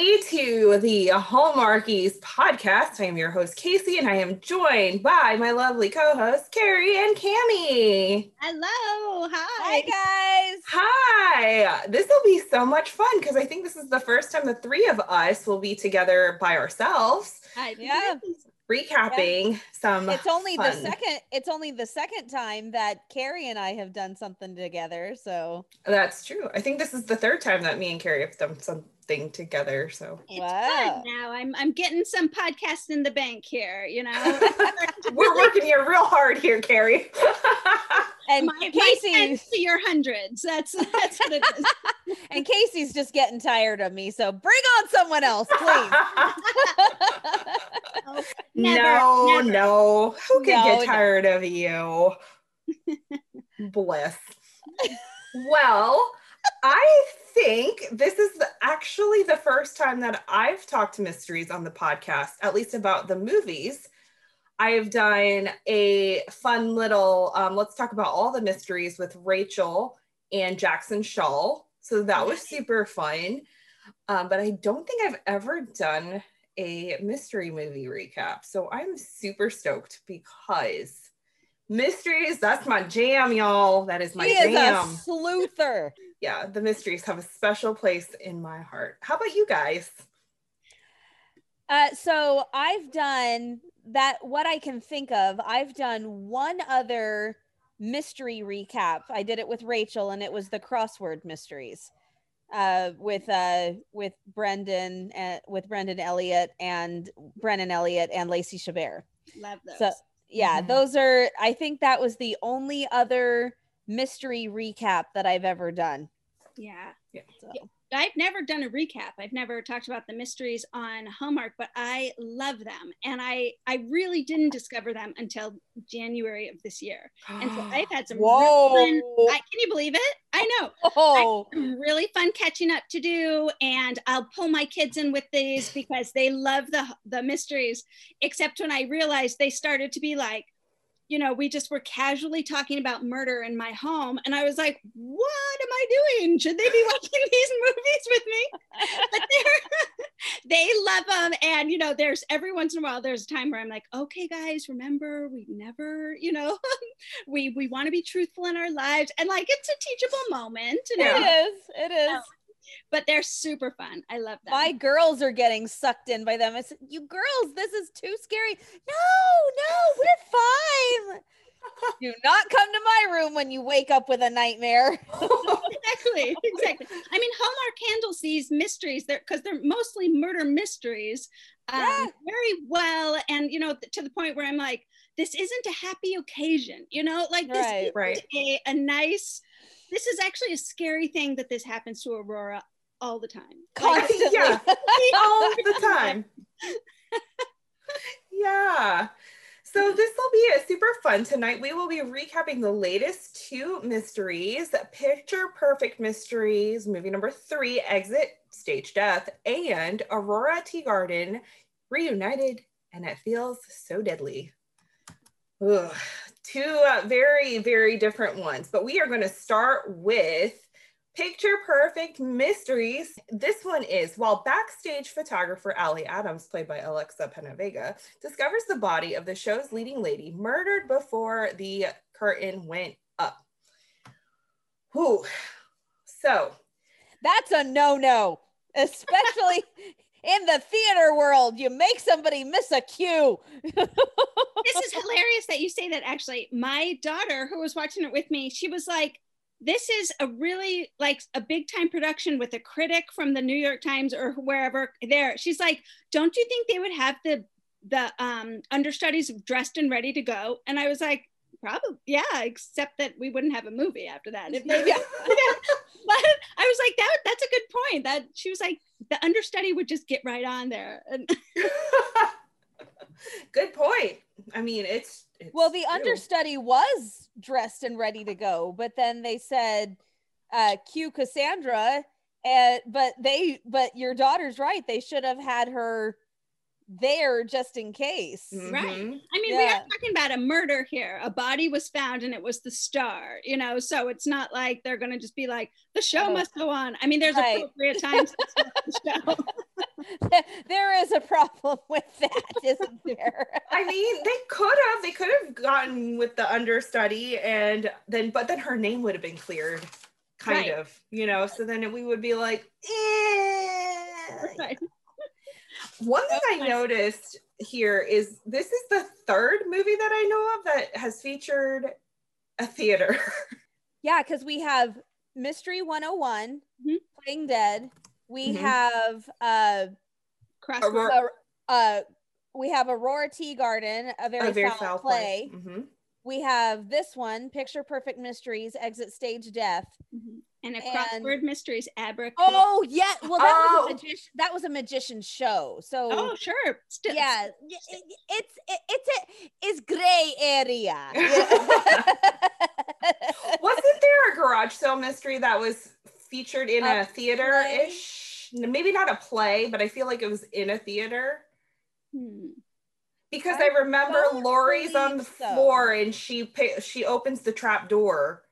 everybody, to the Hallmarkies podcast. I am your host, Casey, and I am joined by my lovely co hosts, Carrie and Cami. Hello. Hi. Hi, guys. Hi. This will be so much fun because I think this is the first time the three of us will be together by ourselves. Hi. Yeah recapping yeah. some it's only fun. the second it's only the second time that carrie and i have done something together so that's true i think this is the third time that me and carrie have done something together so it's wow. fun now i'm i'm getting some podcasts in the bank here you know we're working here real hard here carrie and my, Casey, to your hundreds. That's that's what it is. and Casey's just getting tired of me, so bring on someone else, please. oh, never, no, never. no. Who can no, get tired no. of you? Bliss. well, I think this is actually the first time that I've talked to mysteries on the podcast, at least about the movies. I have done a fun little, um, let's talk about all the mysteries with Rachel and Jackson Shaw. So that was super fun. Um, but I don't think I've ever done a mystery movie recap. So I'm super stoked because mysteries, that's my jam, y'all. That is my jam. Is a sleuther. Yeah, the mysteries have a special place in my heart. How about you guys? Uh, so I've done that what I can think of, I've done one other mystery recap. I did it with Rachel, and it was the crossword mysteries uh, with uh, with Brendan uh, with Brendan Elliott and Brennan Elliott and Lacey Chabert. Love those. So yeah, mm-hmm. those are. I think that was the only other mystery recap that I've ever done. Yeah. Yeah. So. yeah. I've never done a recap. I've never talked about the mysteries on Hallmark, but I love them. And I I really didn't discover them until January of this year. And so I've had some Whoa. Really fun, I, can you believe it? I know. Oh. really fun catching up to do. And I'll pull my kids in with these because they love the the mysteries, except when I realized they started to be like, you know, we just were casually talking about murder in my home. And I was like, what am I doing? Should they be watching these movies with me? But they love them. And, you know, there's every once in a while, there's a time where I'm like, okay, guys, remember, we never, you know, we, we want to be truthful in our lives. And like, it's a teachable moment. You know? It is. It is but they're super fun. I love them. My girls are getting sucked in by them. I said, "You girls, this is too scary." No, no, we're fine. Do not come to my room when you wake up with a nightmare. exactly, exactly. I mean, Hallmark handles these mysteries there because they're mostly murder mysteries um, yeah. very well, and you know, to the point where I'm like, this isn't a happy occasion. You know, like this right, is right. A, a nice this is actually a scary thing that this happens to Aurora all the time. Constantly. yeah. all the time. yeah. So this will be a super fun tonight. We will be recapping the latest two mysteries, Picture Perfect Mysteries, movie number three, Exit Stage Death, and Aurora Teagarden, reunited, and it feels so deadly. Ugh, two uh, very, very different ones. But we are going to start with Picture Perfect Mysteries. This one is while backstage photographer Allie Adams, played by Alexa Penavega, discovers the body of the show's leading lady murdered before the curtain went up. Whew. So that's a no no, especially in the theater world, you make somebody miss a cue. this is hilarious that you say that. Actually, my daughter, who was watching it with me, she was like, this is a really like a big time production with a critic from the New York Times or wherever there. She's like, don't you think they would have the the um, understudies dressed and ready to go? And I was like, probably yeah, except that we wouldn't have a movie after that. If they, yeah. but I was like, that that's a good point. That she was like, the understudy would just get right on there. good point. I mean, it's, it's well, the true. understudy was dressed and ready to go, but then they said, uh, cue Cassandra. And but they, but your daughter's right. They should have had her there just in case. Mm-hmm. Right. I mean, yeah. we are talking about a murder here. A body was found and it was the star, you know, so it's not like they're going to just be like, the show oh. must go on. I mean, there's right. appropriate times the there is a problem with that, isn't there? I mean, they could have. They could have gotten with the understudy, and then, but then her name would have been cleared, kind Right. of, you know. So then we would be like, eh. Right. One thing I Okay. noticed here is this is the third movie that I know of that has featured a theater. Yeah, because we have Mystery 101, Mhm. Playing Dead. We Mhm. have uh, Crossword. Aurora- uh, uh, we have Aurora Teagarden, a very, a very foul, foul play. play. Mhm. We have this one, Picture Perfect Mysteries, Exit Stage Death. Mhm. And a And- crossword mysteries, Abra. Oh yeah, well that Oh. was a magician. That was a magician show. So Oh, sure. Still, yeah, y- it- it's it, it's a it's gray area. Wasn't there a garage sale mystery that was featured in A a, theater ish? Maybe not a play, but I feel like it was in a theater. Hmm. Because I I, remember Lori's on the so. floor and she she opens the trap door,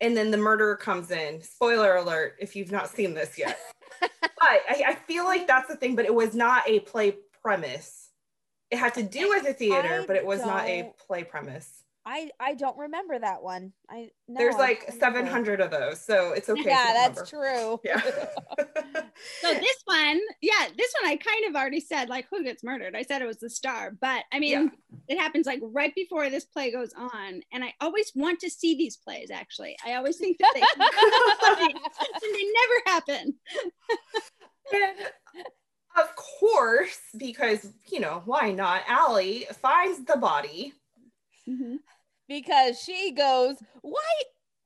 and then the murderer comes in. Spoiler alert! If you've not seen this yet, but I, I feel like that's the thing. But it was not a play premise. It had to do with a theater, I but it was not a play premise. I I don't remember that one. I no, There's like 700 of those, so it's okay. Yeah, that's remember. true. Yeah. So this one, yeah, this one I kind of already said like who gets murdered. I said it was the star, but I mean Yeah. it happens like right before this play goes on, and I always want to see these plays. Actually, I always think that they and they never happen. And of course, because you know why not? Allie finds the body. Mhm. Because she goes, "Why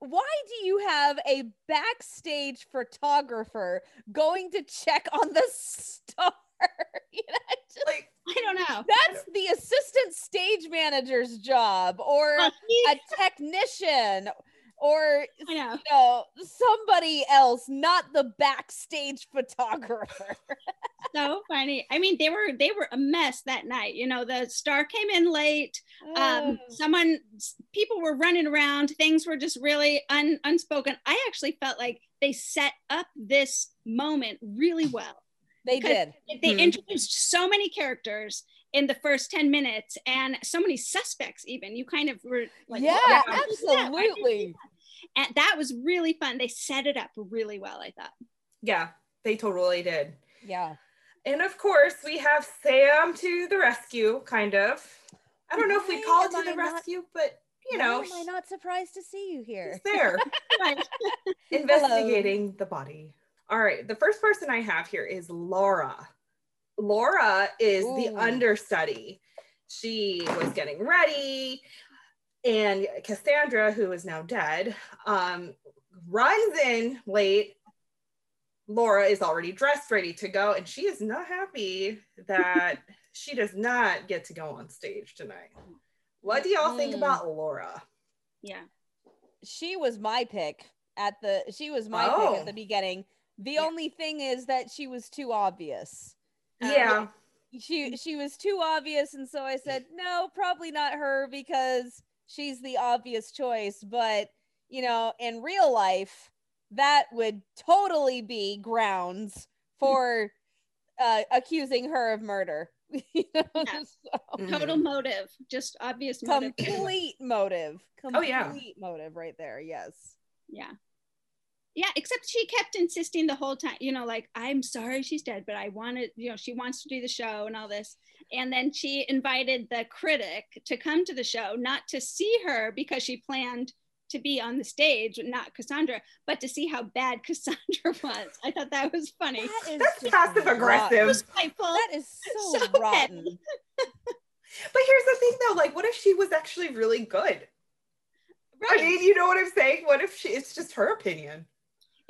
why do you have a backstage photographer going to check on the star?" you know, just- Like I don't know. that's the assistant stage manager's job or a technician or I know. you know somebody else not the backstage photographer so funny. I mean, they were they were a mess that night. You know, the star came in late. Um, someone, people were running around. Things were just really un, unspoken. I actually felt like they set up this moment really well. they did They Mhm. introduced so many characters in the first 10 minutes and so many suspects even you kind of were like yeah, "Oh, why did they do that? Why did they do absolutely that?" And that was really fun they set it up really well i thought yeah, they totally did. yeah And of course, we have Sam to the rescue, kind of. I don't know if we'd Why call it am to the I not- rescue, but you Why know, am i not surprised to see you here he's there Right. investigating the body. All right, the first person I have here is Laura. Laura is the understudy. She was getting ready, and Cassandra, who is now dead, um, runs in late. Laura is already dressed, ready to go, and she is not happy that she does not get to go on stage tonight. What do y'all think Mm. about Laura? yeah she was my pick at the she was my pick Oh. at the beginning the Yeah. only thing is that she was too obvious Um, yeah, she she was too obvious and so i said no probably not her because she's the obvious choice but you know in real life that would totally be grounds for uh accusing her of murder. You know, Yeah. so- total motive just obvious motive. Complete motive. Oh, yeah. motive right there yes. Yeah yeah except she kept insisting the whole time you know like i'm sorry she's dead but i wanted you know she wants to do the show and all this and then she invited the critic to come to the show not to see her because she planned to be on the stage not cassandra but to see how bad cassandra was i thought that was funny That is That's passive aggressive. it was spiteful That is so, So rotten. But here's the thing though, like what if she was actually really good? I right mean, you know what I'm saying? What if she it's just her opinion?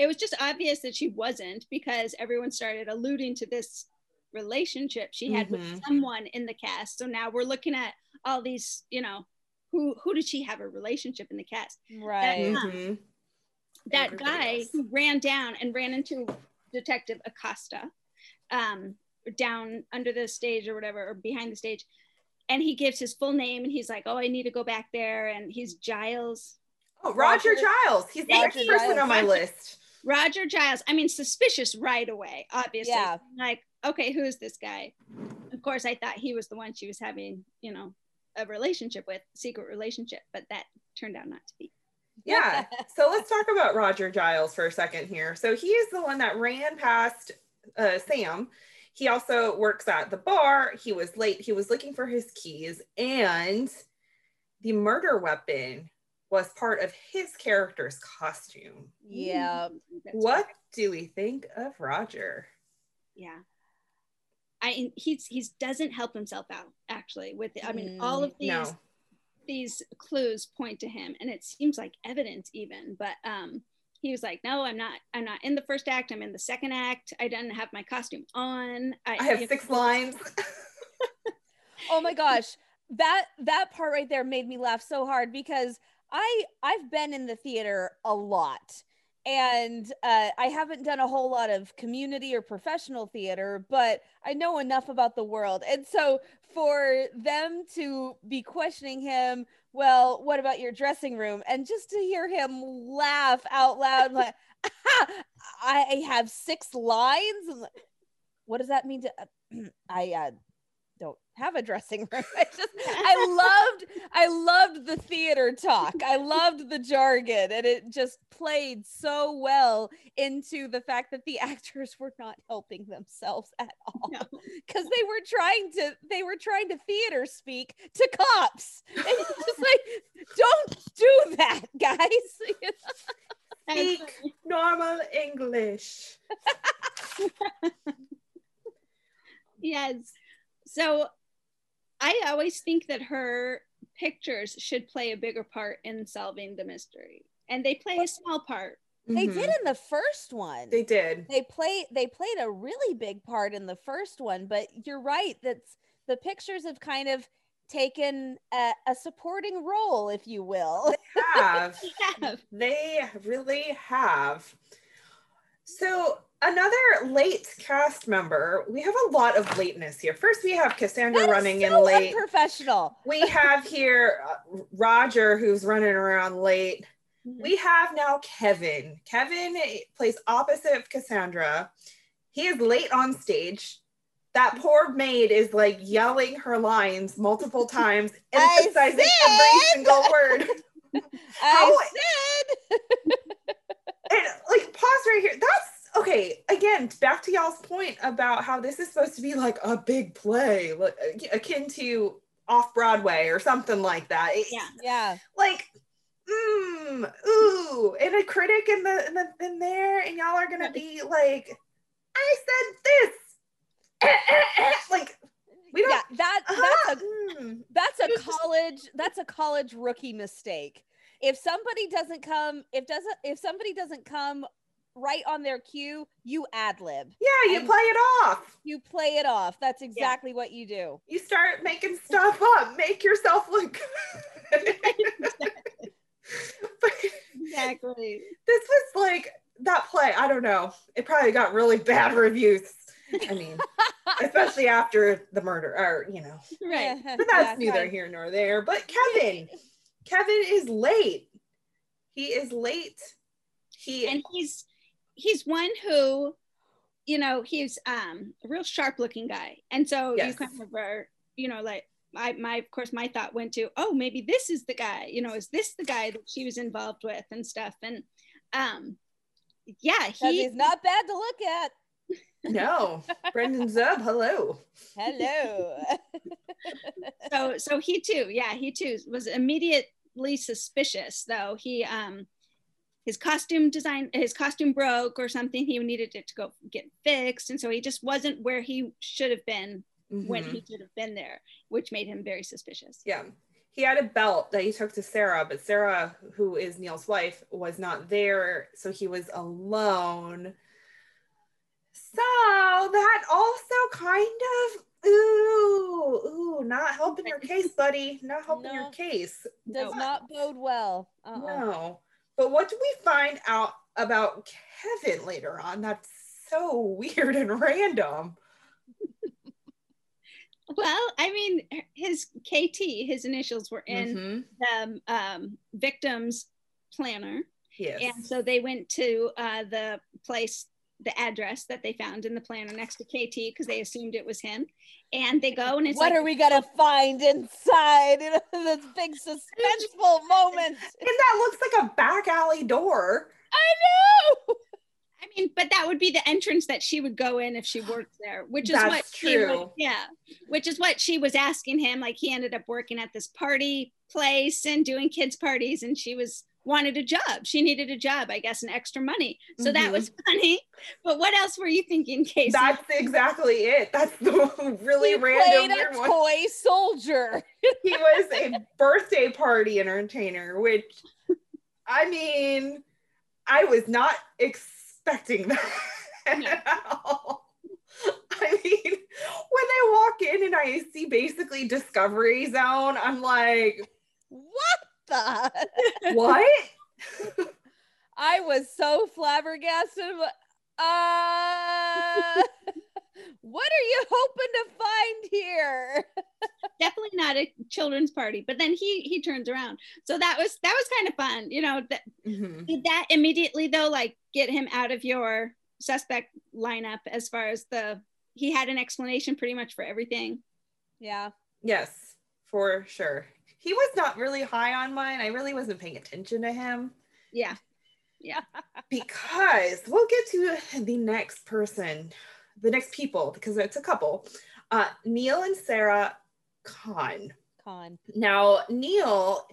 It was just obvious that she wasn't because everyone started alluding to this relationship she had with Mhm. someone in the cast. So now we're looking at all these, you know, who who did she have a relationship in the cast? Right. Huh. Mhm. That guy else. who ran down and ran into Detective Acosta, um, down under the stage or whatever, or behind the stage, and he gives his full name and he's like, "Oh, I need to go back there," and he's Giles. Oh, Roger, Roger- Giles. He's the Roger next person on my Roger- list. Roger Giles. I mean, suspicious right away, obviously. Yeah. Like, okay, who is this guy? Of course, I thought he was the one she was having, you know, a relationship with, secret relationship, but that turned out not to be. Yeah. so let's talk about Roger Giles for a second here. So he is the one that ran past uh, Sam. He also works at the bar. He was late. He was looking for his keys, and the murder weapon was part of his character's costume. Yeah. That's What do we think of Roger? yeah i he's he's doesn't help himself out actually with the, i mean all of these No. these clues point to him and it seems like evidence even but um he was like no i'm not i'm not in the first act i'm in the second act i didn't have my costume on I have six lines. oh my gosh that that part right there made me laugh so hard because i i've been in the theater a lot and uh, i haven't done a whole lot of community or professional theater but i know enough about the world. And so for them to be questioning him well what about your dressing room? and just to hear him laugh out loud like i have six lines? What does that mean to i uh, have a dressing room. I just I loved I loved the theater talk. I loved the jargon and it just played so well into the fact that the actors were not helping themselves at all. No. Cuz they were trying to they were trying to theater speak to cops. And it's just like don't do that, guys. Speak normal English. yes so i always think that her pictures should play a bigger part in solving the mystery and they play a small part they Mhm. did in the first one. They did. they play they played a really big part in the first one but you're right that's the pictures have kind of taken a, a supporting role if you will Have. yeah They really have. So, another late cast member, we have a lot of lateness here. First, we have Cassandra running in late. Professional. We have here uh, Roger, who's running around late. We have now Kevin. Kevin plays opposite of Cassandra. He is late on stage. That poor maid is like yelling her lines multiple times, emphasizing every single word. i How- said and like pause right here that's okay again back to y'all's point about how this is supposed to be like a big play like, akin to off broadway or something like that Yeah. yeah like mm, ooh and a critic in the, in the in there and y'all are gonna be like i said this Eh, eh, eh. like we don't yeah that that's a Mm. that's a college that's a college rookie mistake if somebody doesn't come if doesn't if somebody doesn't come right on their cue you ad lib. Yeah you play it off. You play it off. That's exactly what you do. You start making stuff up. Make yourself look good. Exactly. This was like that play i don't know. It probably got really bad reviews. I mean especially after the murder or you know. Right. But that's Yeah, neither kind- here nor there. But kevin kevin is late. He is late. He and he's he's one who you know he's um a real sharp looking guy. And so you kind of are you know like I, my of course my thought went to oh maybe this is the guy you know is this the guy that she was involved with and stuff. And um yeah, he he's not bad to look at. No. Brendan zub hello. Hello. So so he too yeah he too was immediately suspicious though. He um his costume design his costume broke or something he needed it to go get fixed and so he just wasn't where he should have been when Mhm. he should have been there which made him very suspicious Yeah. He had a belt that he took to Sarah, but Sarah, who is Neil's wife, was not there. So he was alone. So that also kind of, ooh, ooh, not helping your case, buddy. Not helping your case. does No. not bode well uh-uh. No. But what do we find out about Kevin later on? That's so weird and random. well i mean his kt his initials were in Mhm. the um, victim's planner Yes. and so they went to uh, the place the address that they found in the planner next to KT because they assumed it was him. And they go and it's what like, are we gonna find inside in this big suspenseful moment? And that looks like a back alley door. I know. I mean, but that would be the entrance that she would go in if she worked there, which is That's what she would- true. yeah, which is what she was asking him. Like he ended up working at this party place and doing kids parties, and she was wanted a job. She needed a job, I guess, and extra money. So that Mhm. was funny. But what else were you thinking, Casey? That's exactly it. That's the really he random played weird a one. toy soldier. He was a birthday party entertainer, which I mean, I was not expecting that at all. I mean, when I walk in and I see basically Discovery Zone, I'm like, What the? what? I was so flabbergasted. Uh, what are you hoping to find here? Definitely not a children's party. But then he he turns around. So that was that was kind of fun. You know, that Mhm. did that immediately though like get him out of your suspect lineup as far as the he had an explanation pretty much for everything Yeah. Yes, for sure. He was not really high on mine. I really wasn't paying attention to him. yeah Yeah. because we'll get to the next person, the next people, because it's a couple. Uh, Neil and Sarah Kahn. Con. Now, Neil,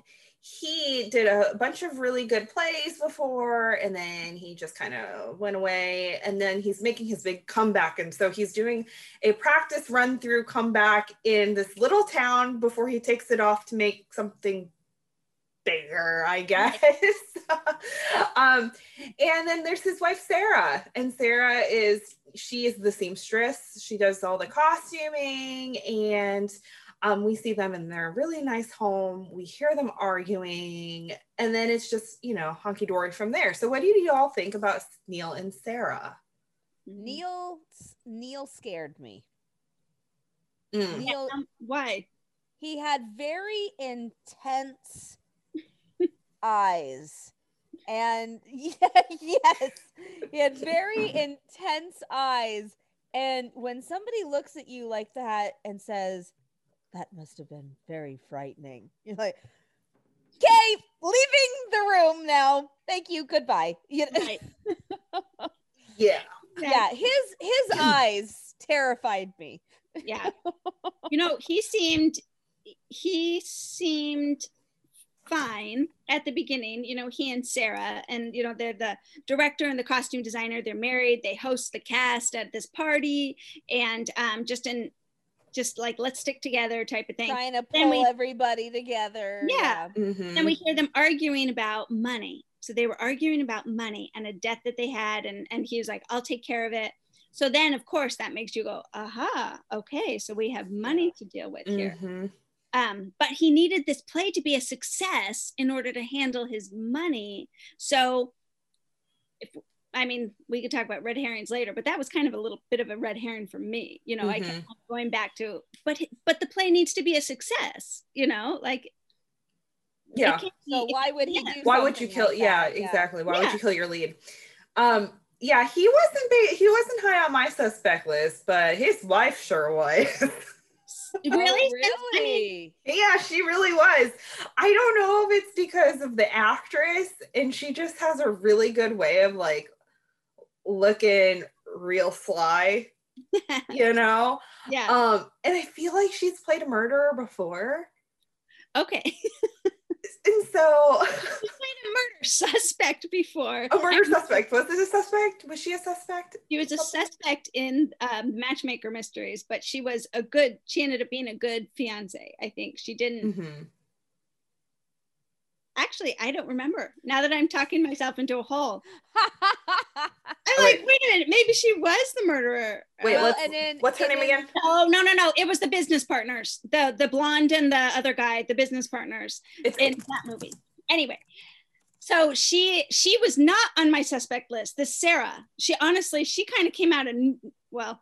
he did a bunch of really good plays before, and then he just kind of went away. And then he's making his big comeback. And so he's doing a practice run through comeback in this little town before he takes it off to make something bigger, I guess. um, and then there's his wife, Sarah. And Sarah is, she is the seamstress. She does all the costuming and um, we see them in their really nice home. We hear them arguing, and then it's just, you know, honky dory from there. So, what do you all think about Neil and Sarah? Neil Neil scared me. Mm. Neil um, why he had very intense eyes. And yeah, yes, he had very intense eyes. And when somebody looks at you like that and says, That must have been very frightening, you're like, Okay, leaving the room now. Thank you. Goodbye. You know, Right. Yeah. yeah, his his eyes terrified me. yeah you know he seemed he seemed fine at the beginning you know he and sarah and you know they're the director and the costume designer they're married they host the cast at this party and um just in just like let's stick together type of thing Trying to pull we- everybody together. Yeah. Mhm. and we hear them arguing about money so they were arguing about money and a debt that they had and and he was like i'll take care of it so then of course that makes you go aha okay so we have money to deal with here Mhm. um, but he needed this play to be a success in order to handle his money so if i mean we could talk about red herrings later but that was kind of a little bit of a red herring for me you know i kept going back to but but the play needs to be a success you know like Yeah. can't So why would he yeah. do Why would you kill? like yeah, that? exactly. Why would you kill your lead? Um, yeah, he wasn't. Ba- he wasn't high on my suspect list, but his wife sure was. really Oh, That's- I mean, really? Yeah, she really was. I don't know if it's because of the actress, and she just has a really good way of like looking real sly, you know? yeah Um, and I feel like she's played a murderer before. okay And so She played a murder suspect before a murder suspect. Was it a suspect? Was she a suspect? She was a suspect in um, Matchmaker Mysteries, but she was a good. She ended up being a good fiance. I think she didn't. Mm-hmm. Actually, I don't remember. Now that I'm talking myself into a hole, I'm like, wait. wait a minute. Maybe she was the murderer. Wait, Well, and then- what's her name then- again? Oh no no no! It was the business partners, the the blonde and the other guy, the business partners It's in that movie. Anyway, so she she was not on my suspect list. This Sarah, she honestly she kind of came out of well,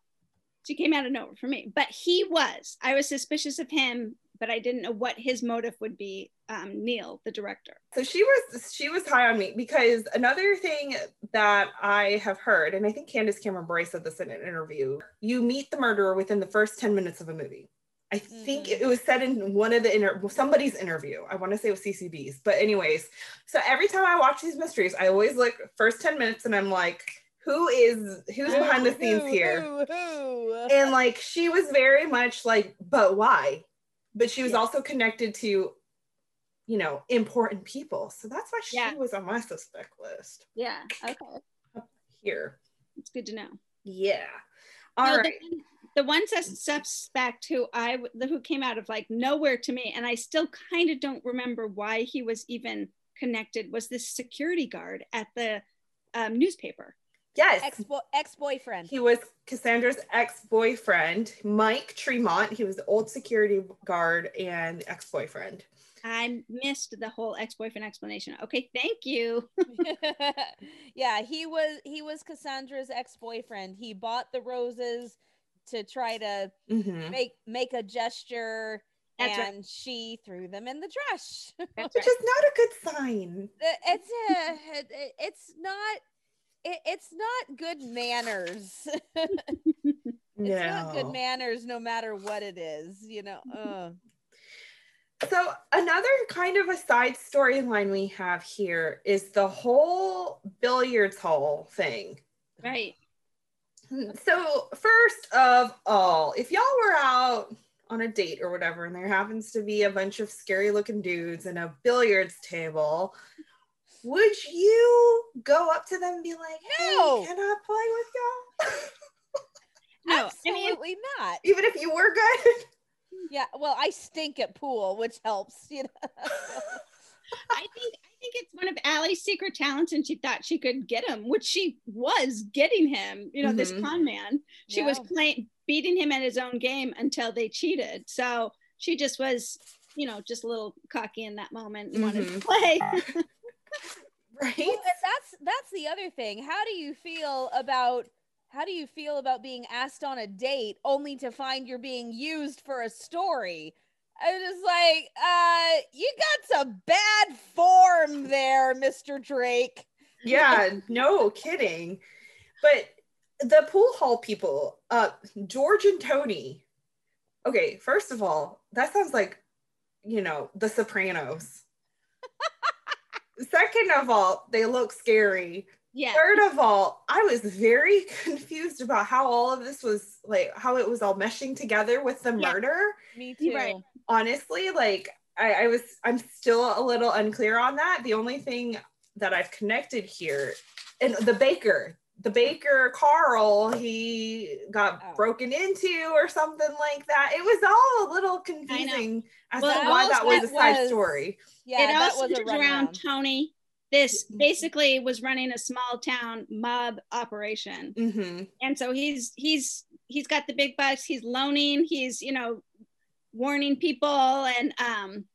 she came out of nowhere for me, but he was. I was suspicious of him but I didn't know what his motive would be. Um, Neil, the director. So she was she was high on me because another thing that I have heard, and I think Candace Cameron Bure said this in an interview, you meet the murderer within the first 10 minutes of a movie. I think Mhm. it was said in one of the inter somebody's interview. I want to say it was CCB's, but anyways. So every time I watch these mysteries, I always look first 10 minutes and I'm like, who is who's behind the Who, scenes who, here? who, who? and like she was very much like but why but she was Yeah. also connected to you know important people so that's why she Yeah. was on my suspect list Yeah. Okay. here It's good to know. yeah all No, right the, the one suspect who I who came out of like nowhere to me, and I still kind of don't remember why he was even connected. Was this security guard at the um, newspaper? Yes Ex ex boyfriend. he was cassandra's ex-boyfriend mike tremont he was the old security guard and ex-boyfriend I missed the whole ex-boyfriend explanation. Okay, thank you. yeah, he was he was Cassandra's ex boyfriend. He bought the roses to try to Mhm. make make a gesture, That's right. and she threw them in the trash. Which right. is not a good sign it's a, it- it's not it, it's not good manners. it's not good No. manners, no matter what it is. You know. Uh. So another kind of a side storyline we have here is the whole billiards hall thing. Right. So first of all, if y'all were out on a date or whatever, and there happens to be a bunch of scary looking dudes and a billiards table, would you go up to them and be like, "Hey, No. can I play with y'all?" No, I mean, Absolutely not. Even if you were good. Yeah, well, I stink at pool, which helps, you know. I think I think it's one of Allie's secret talents, and she thought she could get him, which she was getting him. You know, this Mhm. con man. She was playing, beating him at his own game until they cheated. So she just was, you know, just a little cocky in that moment and wanted to Mhm. play. right? Well, and that's that's the other thing. How do you feel about how do you feel about being asked on a date only to find you're being used for a story? I'm just like, uh, you got some bad form there, Mr. Drake. yeah, no kidding. But the pool hall people, uh, George and Tony. Okay, first of all, that sounds like, you know, The Sopranos. Second of all, they look scary. yeah. Third of all, I was very confused about how all of this was like, how it was all meshing together with the Yeah. murder. Me too. right. honestly like I, I was i'm still a little unclear on that the only thing that i've connected here and the baker the baker carl he got Oh. broken into or something like that it was all a little confusing as Well, to why that was a side was- story Yeah, it that all was around. Tony. This basically was running a small town mob operation. hmm and so he's he's he's got the big bucks. He's loaning. He's you know warning people and um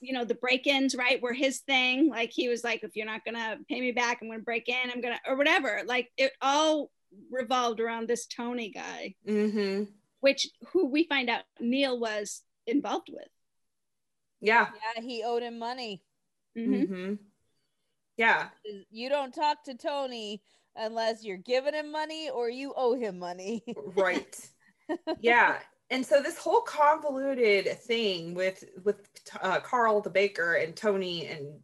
you know the break-ins right were his thing. Like he was like if you're not gonna pay me back i'm gonna break in. I'm gonna or whatever. Like it all revolved around this tony guy hmm which who we find out neil was involved with yeah. Yeah, he owed him money. Mhm. hmm yeah. You don't talk to Tony unless you're giving him money or you owe him money. right. Yeah. And so this whole convoluted thing with with uh, carl the baker and tony and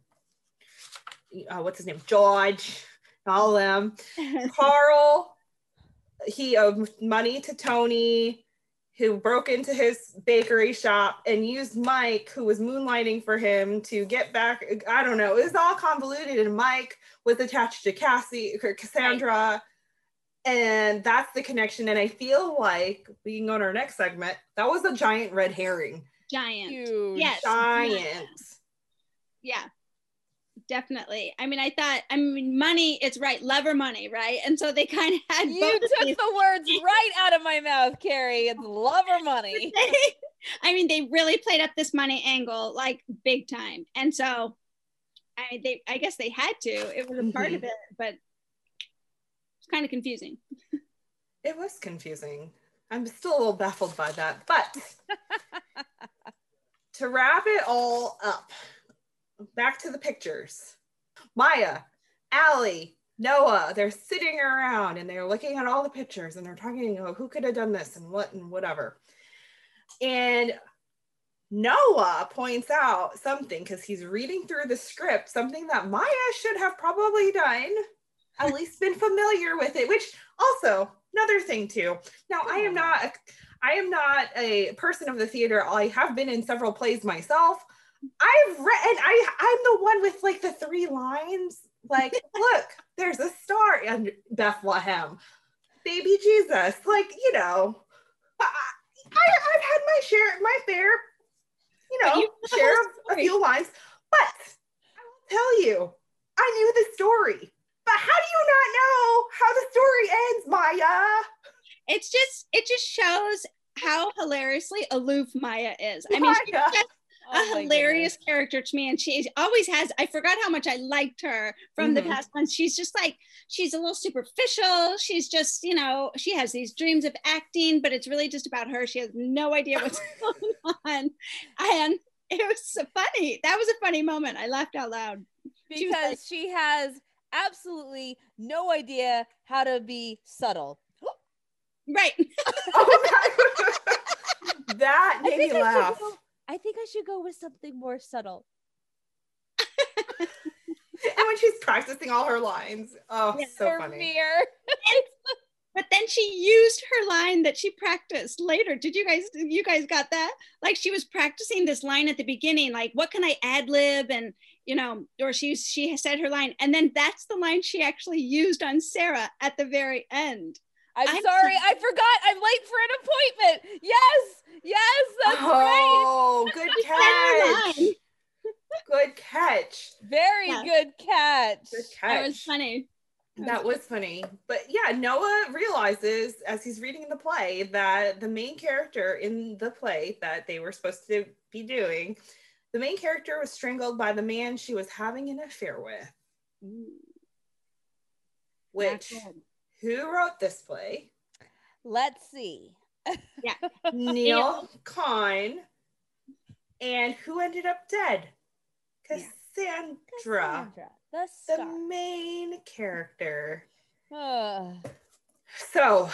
uh, what's his name? George all them. Carl he owed money to tony who broke into his bakery shop and used mike who was moonlighting for him to get back i don't know it was all convoluted and mike was attached to cassie or cassandra. And that's the connection. And i feel like we can go to our next segment that was a giant red herring. Giant. Huge. Yes. giant. Yeah definitely i mean i thought i mean money it's right love or money right and so they kind of had You took these the words right out of my mouth, Carrie. It's love or money. I mean, they really played up this money angle like big time, and so I they I guess they had to. It was a part of mm-hmm. it, but it's kind of confusing. it was confusing i'm still a little baffled by that but to wrap it all up, back to the pictures. Maya, Allie, Noah, they're sitting around and they're looking at all the pictures and they're talking, oh, who could have done this and what and whatever. And Noah points out something because he's reading through the script, something that Maya should have probably done, at least been familiar with it, which also another thing too. Now I am hmm. not a, I am not a person of the theater. I have been in several plays myself. I've read and I I'm the one with like the three lines. Like, look, there's a star in Bethlehem. Baby Jesus. Like, you know, I, I, I've had my share, my fair you know, you share a few lines. But I will tell you, I knew the story. But how do you not know how the story ends, Maya? It's just it just shows how hilariously aloof Maya is. I mean, she's just oh a hilarious goodness. character to me, and she always has. I forgot how much I liked her from mm-hmm. the past ones. She's just like she's a little superficial. She's just you know she has these dreams of acting, but it's really just about her. She has no idea what's going on, and it was so funny. That was a funny moment. I laughed out loud because she, like, she has absolutely no idea how to be subtle. Right. oh, that made me laugh. Go, I think I should go with something more subtle. and when she's practicing all her lines, oh, yeah, so funny. Mirror. but then she used her line that she practiced later. Did you guys you guys got that? Like she was practicing this line at the beginning, like what can I ad lib and you know, or she she said her line, and then that's the line she actually used on Sarah at the very end. I'm, I'm sorry, I forgot. I'm late for an appointment. Yes, yes, that's great. oh, right. good catch. good catch. Very yeah. good catch. Good catch. That was funny. That was funny. But yeah, Noah realizes as he's reading the play that the main character in the play that they were supposed to be doing, the main character was strangled by the man she was having an affair with. Which who wrote this play? Let's see. Yeah. Neil Kahn. And who ended up dead? Cassandra. Cassandra the, the main character. so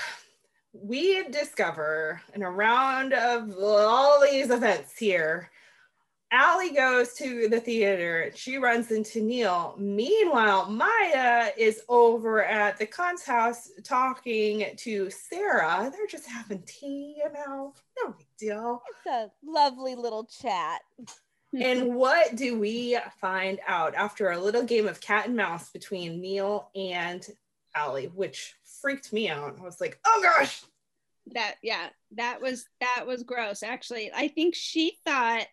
we discover in a round of all these events here Allie goes to the theater. She runs into Neil. Meanwhile, Maya is over at the Kahn's house talking to Sarah. They're just having tea, you know, no big deal. It's a lovely little chat. and what do we find out after a little game of cat and mouse between Neil and Allie, which freaked me out? I was like, oh gosh. That, yeah, that was, that was gross. Actually, I think she thought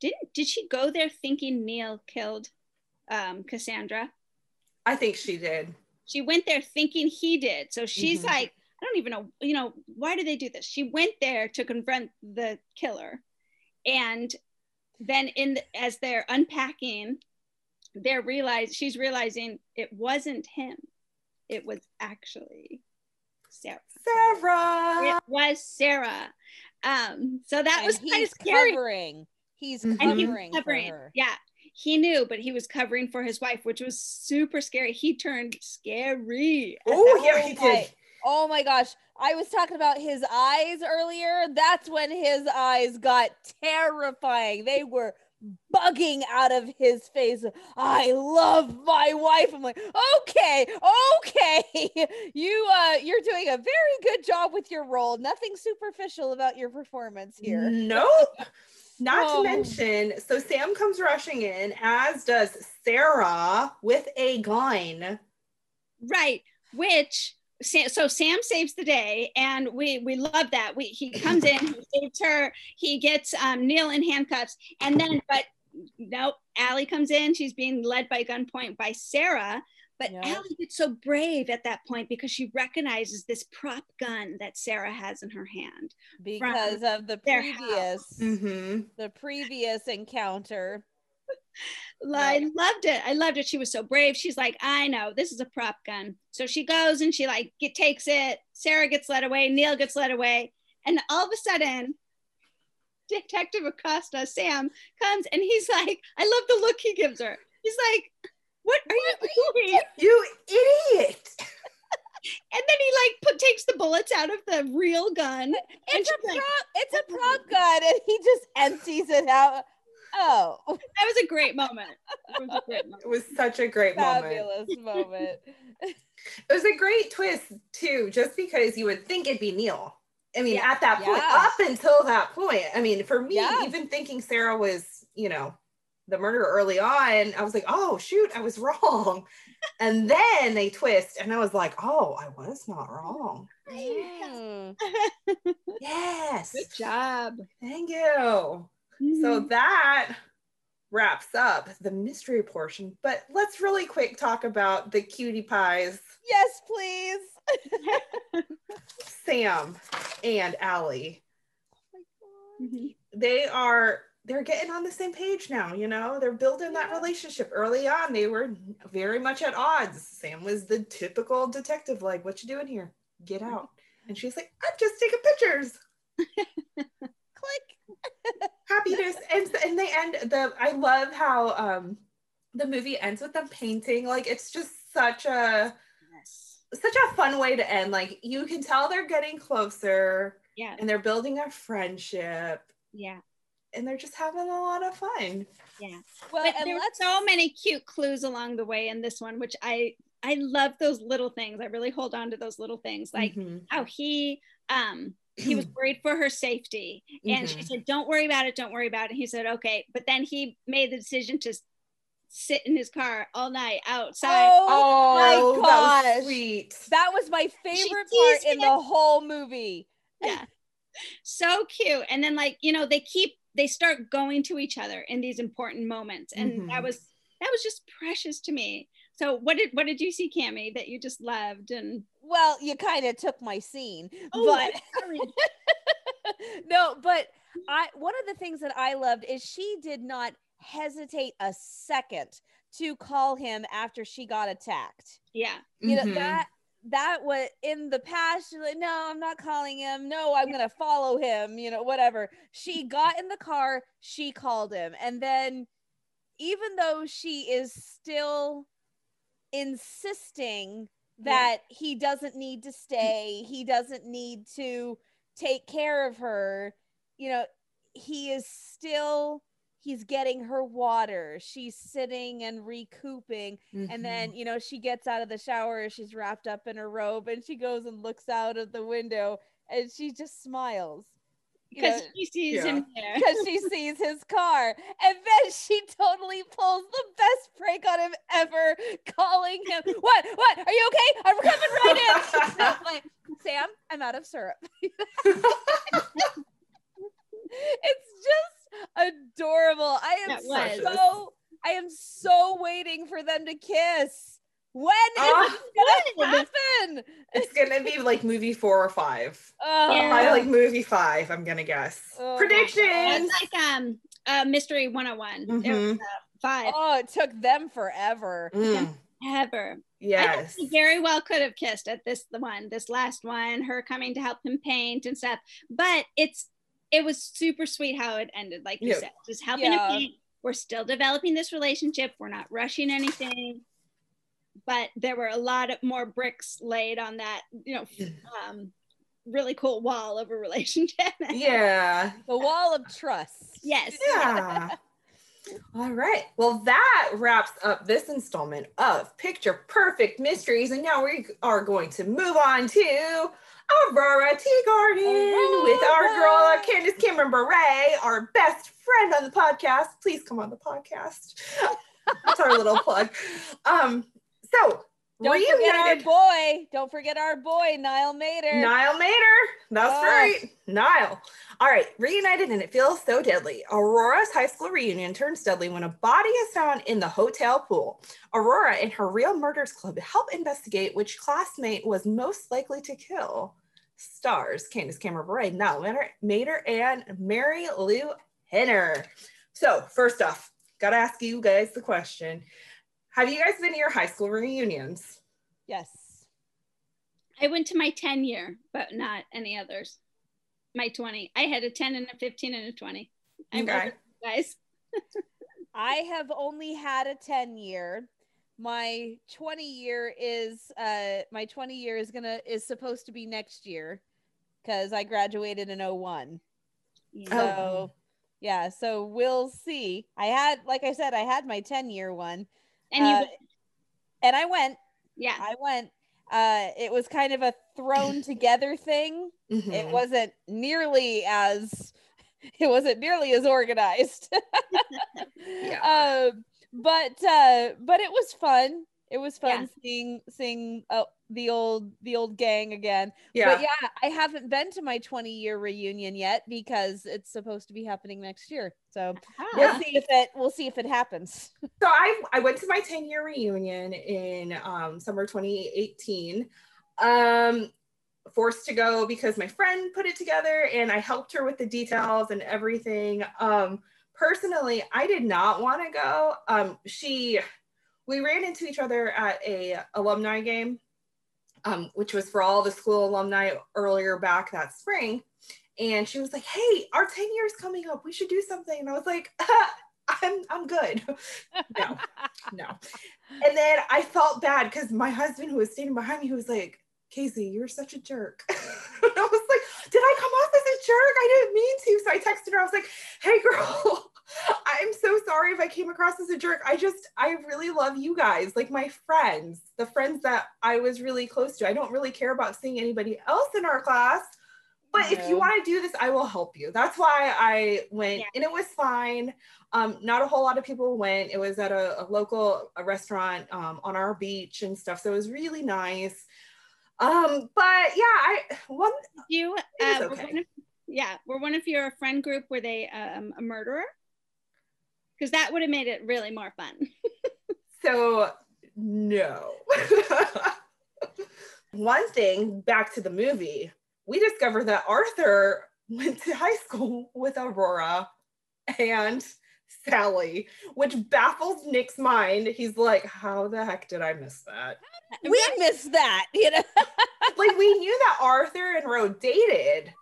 didn't did she go there thinking Neil killed um, Cassandra? I think she did. She went there thinking he did. So she's mm-hmm. like, I don't even know, you know, why do they do this? She went there to confront the killer. And then in the, as they're unpacking, they're realize she's realizing it wasn't him. It was actually Sarah. Sarah. It was Sarah. Um, so that and was kind of scary. covering He's covering, he covering for her. Yeah, he knew, but he was covering for his wife, which was super scary. He turned scary. Oh yeah, he did. Oh my gosh. I was talking about his eyes earlier. That's when his eyes got terrifying. They were bugging out of his face. I love my wife. I'm like, okay, okay. You uh you're doing a very good job with your role. Nothing superficial about your performance here. Nope. Not oh. to mention, so Sam comes rushing in, as does Sarah with a gun. Right, which so Sam saves the day, and we we love that. We he comes in, he saves her, he gets um, Neil in handcuffs, and then but nope, Allie comes in. She's being led by gunpoint by Sarah, but yeah. Allie gets so brave at that point because she recognizes this prop gun that Sarah has in her hand because of the previous mm-hmm. the previous encounter. I loved it. I loved it. She was so brave. She's like, I know this is a prop gun. So she goes and she like get, takes it. Sarah gets led away. Neil gets led away, and all of a sudden, Detective Acosta, Sam, comes and he's like, I love the look he gives her. He's like, What are you doing? You idiot. And then he like put takes the bullets out of the real gun. It's And a she's like- prop. It's a prop gun, and he just empties it out. Oh, That was a great moment. It was a great moment. It was such a great moment. fabulous moment. It was a great twist too, just because you would think it'd be Neil. I mean, Yeah. at that point, Yeah. up until that point, I mean, for me, Yeah. even thinking Sarah was, you know, the murderer early on, I was like, oh shoot, I was wrong. and then they twist, and I was like, oh, I was not wrong. Mm. Yes. Good job. Thank you. So that wraps up the mystery portion. But let's really quick talk about the cutie pies, Yes, please. Sam and Allie. Mhm. They are they're getting on the same page now, you know. They're building that relationship. Early on, they were very much at odds. Sam was the typical detective, like, what you doing here? Get out. And she's like, I'm just taking pictures. Click. happiness and and they end the i love how um the movie ends with them painting like it's just such a Yes. such a fun way to end like you can tell they're getting closer Yeah. and they're building a friendship Yeah. And they're just having a lot of fun Yeah. Well, But and there's so many cute clues along the way in this one, which I I love those little things. I really hold on to those little things, like Mhm. how he um he was worried for her safety, and she Mhm. said, "Don't worry about it. Don't worry about it." He said, "Okay," but then he made the decision to sit in his car all night outside. Oh, my oh that gosh. was sweet that was my favorite part in me. the whole movie. yeah so cute and then like you know they keep they start going to each other in these important moments and that Mhm. was that was just precious to me so what did what did you see Cami that you just loved and Well, you kind of took my scene, Oh, but no, but I one of the things that I loved is she did not hesitate a second to call him after she got attacked. yeah You know Mhm. that that was in the past. She's like, no, I'm not calling him. No, I'm gonna follow him. You know, whatever. She got in the car. She called him, and then even though she is still insisting that he doesn't need to stay, he doesn't need to take care of her, you know, he is still he's getting her water. She's sitting and recouping. And then, mm-hmm. you know, she gets out of the shower, she's wrapped up in her robe, and she goes and looks out of the window and she just smiles. Because she sees him because she sees his car. And then she totally pulls the best prank on him ever, calling him, What? What? Are you okay? I'm coming right in. And I'm like, Sam, I'm out of syrup. it's just adorable. I am That so I am so waiting for them to kiss. When is it gonna happen? it's gonna be like movie four or five. Oh, Yeah. probably like movie five i'm gonna guess. Oh predictions! It's like um uh mystery 101 It was, uh, five. Oh, it took them forever. Mm, ever I yes. think very well could have kissed at this the one, this last one, her coming to help him paint and stuff. But it's it was super sweet how it ended, like you Yeah. said, just helping Yeah. him paint. We're still developing this relationship. We're not rushing anything. But there were a lot of more bricks laid on that, you know, um, really cool wall of a relationship. yeah The wall of trust. yes. Yeah. All right. Well, that wraps up this installment of Picture Perfect Mysteries. And now we are going to move on to Aurora Teagarden with our girl, Aurora. Candace Cameron Bure, our best friend on the podcast. Please come on the podcast. That's our little plug. Um, so, Don't forget our boy. Don't forget our boy, Niall Matter. Niall Matter. That's Oh. right. Niall. All right. Reunited and it feels so deadly. Aurora's high school reunion turns deadly when a body is found in the hotel pool. Aurora and her real murders club help investigate which classmate was most likely to kill. Stars Candace Cameron Bure, Niall Matter, Matter, and Mary Lou Henner. So, first off, got to ask you guys the question Have you guys been to your high school reunions? Yes. I went to my 10 year, but not any others. my 20. I had a 10 and a 15 and a 20. I'm Okay. guys. I have only had a 10 year. My 20 year is uh my 20 year is gonna is supposed to be next year because I graduated in 01. Yeah. So Oh. yeah, so we'll see. I had like I said, I had my 10 year one. And you, uh, and I went, yeah. I went. Uh it was kind of a thrown together thing. Mhm. It wasn't nearly as it wasn't nearly as organized. Yeah. Um, but uh, but it was fun. It was fun Yeah. seeing seeing uh, the old the old gang again. yeah. But yeah, I haven't been to my 20 year reunion yet because it's supposed to be happening next year. So we'll Ah, see if it we'll see if it happens. So I I went to my 10 year reunion in um, summer 2018. Um, forced to go because my friend put it together and I helped her with the details and everything. Um, personally, I did not want to go. Um, she we ran into each other at a alumni game, um, which was for all the school alumni earlier back that spring. And she was like, "Hey, our 10 years coming up. We should do something." And I was like, "I'm I'm good." no, no. And then I felt bad because my husband, who was standing behind me, was like, Casey, you're such a jerk. I was like, did I come off as a jerk? I didn't mean to. So I texted her. I was like, hey, girl, I'm so sorry if I came across as a jerk. I just, I really love you guys, like my friends, the friends that I was really close to. I don't really care about seeing anybody else in our class. But if you want to do this, I will help you. That's why I went, Yeah. and it was fine. Um, not a whole lot of people went. It was at a, a local a restaurant um, on our beach and stuff, so it was really nice. Um, but yeah, I one you, uh, okay. one of, yeah, were one of your friend group were they um, a murderer? Because that would have made it really more fun. so no. one thing back to the movie, we discovered that Arthur went to high school with Aurora and Sally, which baffles Nick's mind. He's like, "How the heck did I miss that?" we missed that, you know. like we knew that Arthur and Ro dated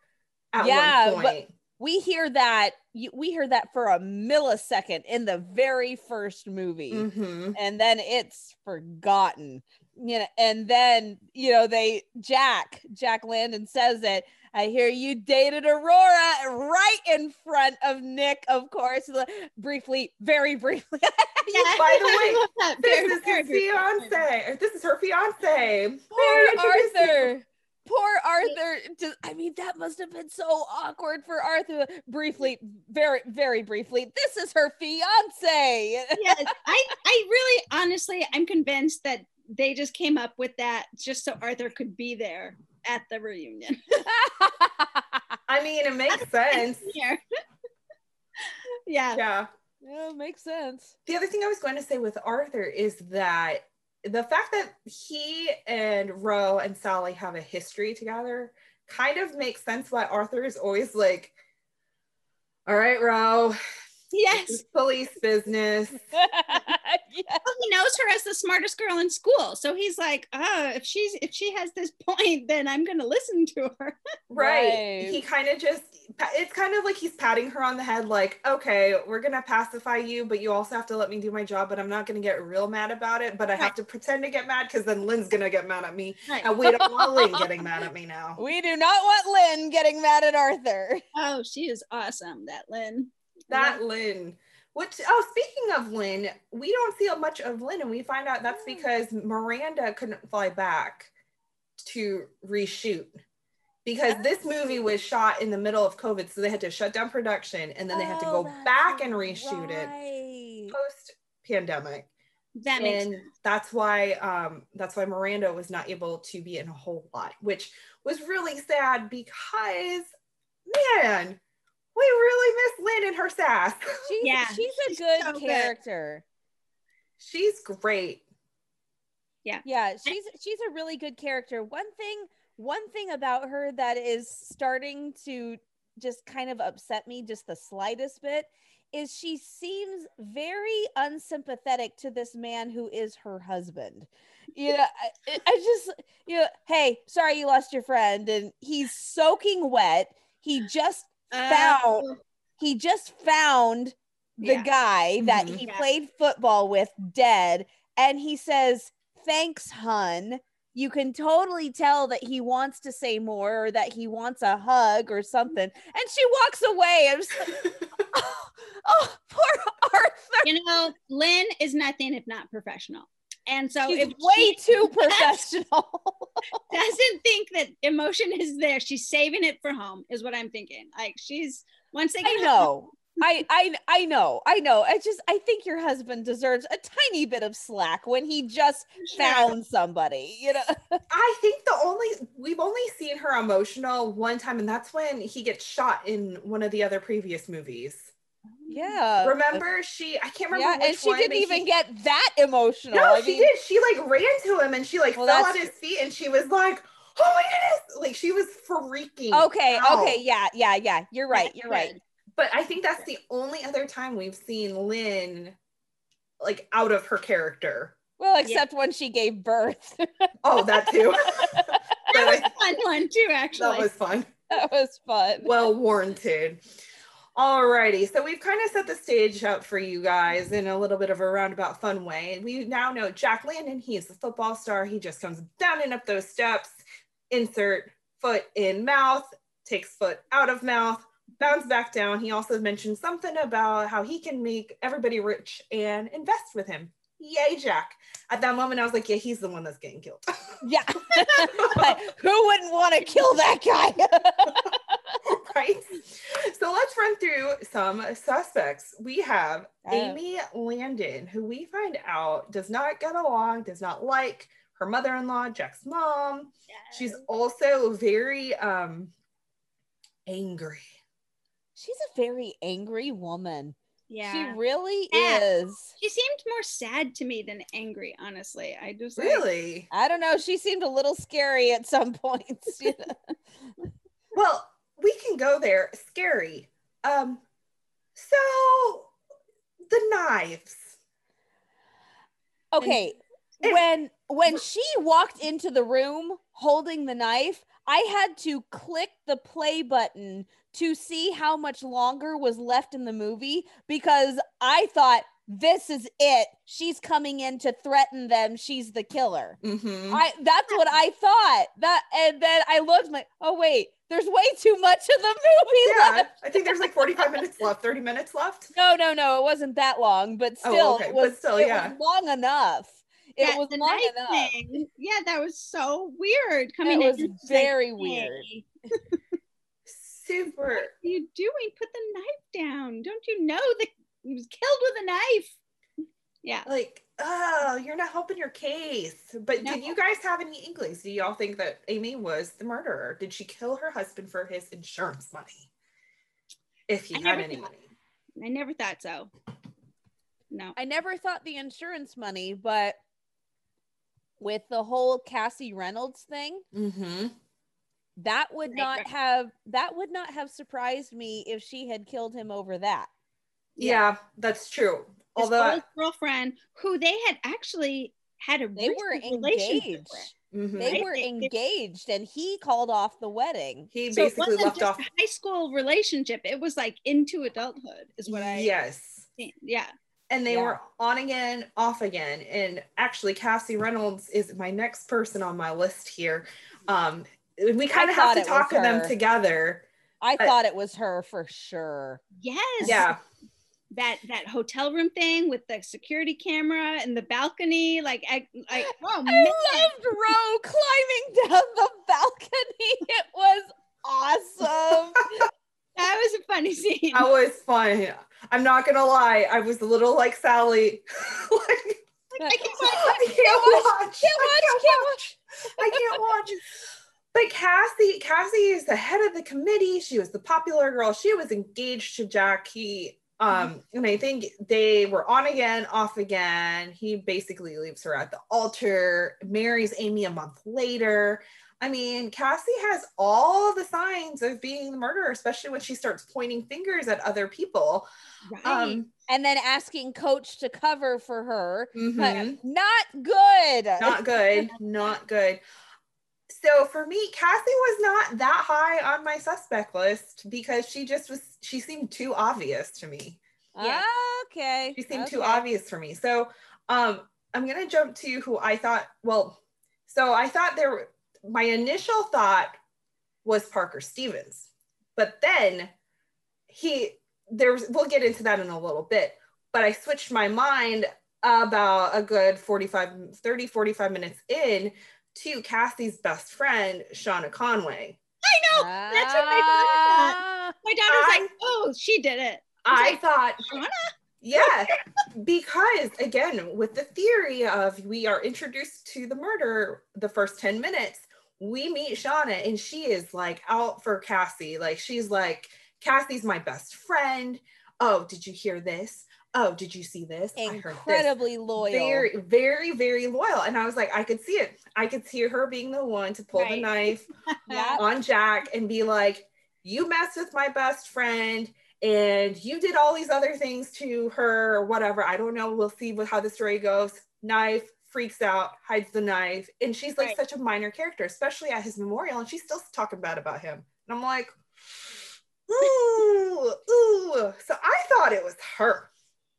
at Yeah, one but- point. We hear that we hear that for a millisecond in the very first movie Mhm. and then it's forgotten you know and then you know they jack jack landon says it i hear you dated aurora right in front of nick of course briefly very briefly Yeah, By the way. This Very, is very his fiance. This is her fiance. poor Very introducing. arthur poor arthur just, i mean that must have been so awkward for arthur briefly very very briefly this is her fiance yes, I, I really honestly I'm convinced that they just came up with that just so Arthur could be there at the reunion. I mean, it makes sense. Here. yeah. Yeah. it makes sense The other thing I was going to say with Arthur is that the fact that he and Ro and Sally have a history together kind of makes sense why Arthur is always like, all right, Ro, this Yes. police business. yeah. Well, he knows her as the smartest girl in school. So he's like, oh, if she's if she has this point, then I'm gonna listen to her. Right. Right. He kind of just, it's kind of like he's patting her on the head, like, okay, we're going to pacify you, but you also have to let me do my job, but I'm not going to get real mad about it. But I have to pretend to get mad because then Lynn's going to get mad at me. Right. And we don't want Lynn getting mad at me now. We do not want Lynn getting mad at Arthur. Oh, she is awesome, that Lynn. That Lynn. Which, oh, speaking of Lynn, we don't see much of Lynn, and we find out that's because Miranda couldn't fly back to reshoot because this movie was shot in the middle of COVID, so they had to shut down production and then they had to Oh, go that's back and reshoot it post pandemic. That makes And that's why um that's why Miranda was not able to be in a whole lot, which was really sad because man, we really miss Lynn and her sass. She's, Yeah, she's a she's good so good. character. She's great. Yeah. Yeah, she's she's a really good character. One thing, one thing about her that is starting to just kind of upset me just the slightest bit is she seems very unsympathetic to this man who is her husband. You know, I, I just, you know, hey, sorry you lost your friend, and he's soaking wet. he just Uh, found he just found the Yeah. guy that Mhm. he Yeah. played football with dead and he says thanks hun you can totally tell that he wants to say more or that he wants a hug or something and she walks away i'm just like oh, oh poor arthur you know, Lynn is nothing if not professional. And so she's if way she too professional doesn't think that emotion is there, she's saving it for home, is what I'm thinking. Like she's once they I know. I I I know. I know. I just I think your husband deserves a tiny bit of slack when he just Sure. found somebody, you know. I think the only we've only seen her emotional one time, and that's when he gets shot in one of the other previous movies. Yeah. Remember, she I can't remember Yeah, which and she one, didn't even he- get that emotional. No, I she mean, did. She like ran to him and she like Well, fell on his feet and she was like, "Oh my goodness!" Like she was freaking. Okay, out. okay, yeah, yeah, yeah. You're right. You're right. But I think that's the only other time we've seen Lynn like out of her character. Well, except when she gave birth. Oh, that too. That was a fun one too, actually. That was fun. that was fun. Well warranted. Alrighty, so we've kind of set the stage up for you guys in a little bit of a roundabout fun way. We now know Jack Landon, he's a football star. He just comes down and up those steps, insert foot in mouth, takes foot out of mouth, bounce back down. He also mentioned something about how he can make everybody rich and invest with him. Yay, Jack. At that moment, I was like, yeah, he's the one that's getting killed. Yeah. Who wouldn't want to kill that guy? right? So let's run through some suspects. We have Oh. Amy Landon, who we find out does not get along, does not like her mother-in-law, Jack's mom. Yes. She's also very um angry. She's a very angry woman. yeah. She really Yeah. is. She seemed more sad to me than angry, honestly. I just like, Really? I don't know. She seemed a little scary at some points. you know? Well, we can go there. Scary. Um so the knives. Okay. And- when when she walked into the room holding the knife, I had to click the play button to see how much longer was left in the movie because I thought this is it. She's coming in to threaten them. She's the killer. Mhm. I that's what I thought. That and then I looked like, oh wait, there's way too much of the movie yeah, left. I think there's like 45 minutes left, 30 minutes left. No, no, no, it wasn't that long, but Oh, still, okay, it but was still, it yeah. was long enough. It Yeah, was the long knife enough. thing. Yeah, that was so weird. Coming was in, it's very like, weird. Super. What are you doing? Put the knife down. Don't you know that he was killed with a knife? Yeah. like oh you're not helping your case but No. did you guys have any inklings do y'all think that amy was the murderer did she kill her husband for his insurance money if he I had any thought- money I never thought so. No. I never thought the insurance money, but with the whole Cassie Reynolds thing, mm-hmm. that would Right, not have that would not have surprised me if she had killed him over that. yeah. that's true His although girlfriend, who they had actually had a They were engaged. mhm. They Right? were They- engaged and he called off the wedding. he So basically left off a high school relationship. It was like into adulthood, is what I yes yeah. and they Yeah. were on again off again and actually cassie reynolds is my next person on my list here um we kind of have to talk to them together I But- thought it was her for sure. Yes. yeah That that hotel room thing with the security camera and the balcony. Like I like oh I loved Ro climbing down the balcony. It was awesome. That was a funny scene. That was fun. I'm not gonna lie, I was a little like Sally. like, I can't I can't watch. Can't I watch, can't watch. I can't watch. But Cassie, Cassie is the head of the committee. She was the popular girl. She was engaged to Jackie. Um, and I think they were on again, off again. He basically leaves her at the altar, marries Amy a month later. I mean, Cassie has all the signs of being the murderer, especially when she starts pointing fingers at other people. Right. Um, and then asking coach to cover for her. mhm. But not good. not good not good so for me, Cassie was not that high on my suspect list because she just was, she seemed too obvious to me. Yeah. Okay. She seemed too obvious for me. So um, I'm going to jump to who I thought, well, so I thought there, my initial thought was Parker Stevens, but then he, there's, we'll get into that in a little bit, but I switched my mind about a good 45, 30, 45 minutes in to Cassie's best friend, Shauna Conway. I know. That's what I thought. Ah, My daughter's I- like, oh, she did it. I like, thought, Shauna? yeah, because again, with the theory of we are introduced to the murder the first 10 minutes, we meet Shauna and she is like out for Cassie. Like, she's like, Cassie's my best friend. Oh, did you hear this? Oh, did you see this? I heard this. incredibly loyal. Very, very, very loyal. And I was like, I could see it. I could see her being the one to pull the knife yeah. on Jack and be like, you messed with my best friend and you did all these other things to her or whatever. I don't know. We'll see how the story goes. Knife freaks out, hides the knife. And she's like Right. such a minor character, especially at his memorial. And she's still talking bad about him. And I'm like, ooh, ooh. So I thought it was her.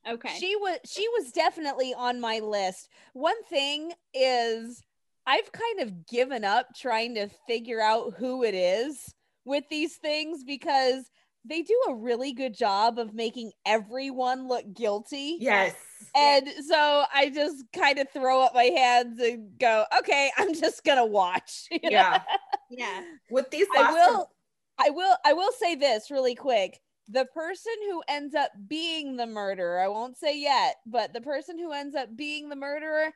Okay. She was she was definitely on my list. One thing is I've kind of given up trying to figure out who it is with these things because they do a really good job of making everyone look guilty. Yes. And so I just kind of throw up my hands and go, okay, I'm just gonna watch. Yeah. yeah. With these I will I will I will say this really quick. The person who ends up being the murderer, I won't say yet, but the person who ends up being the murderer,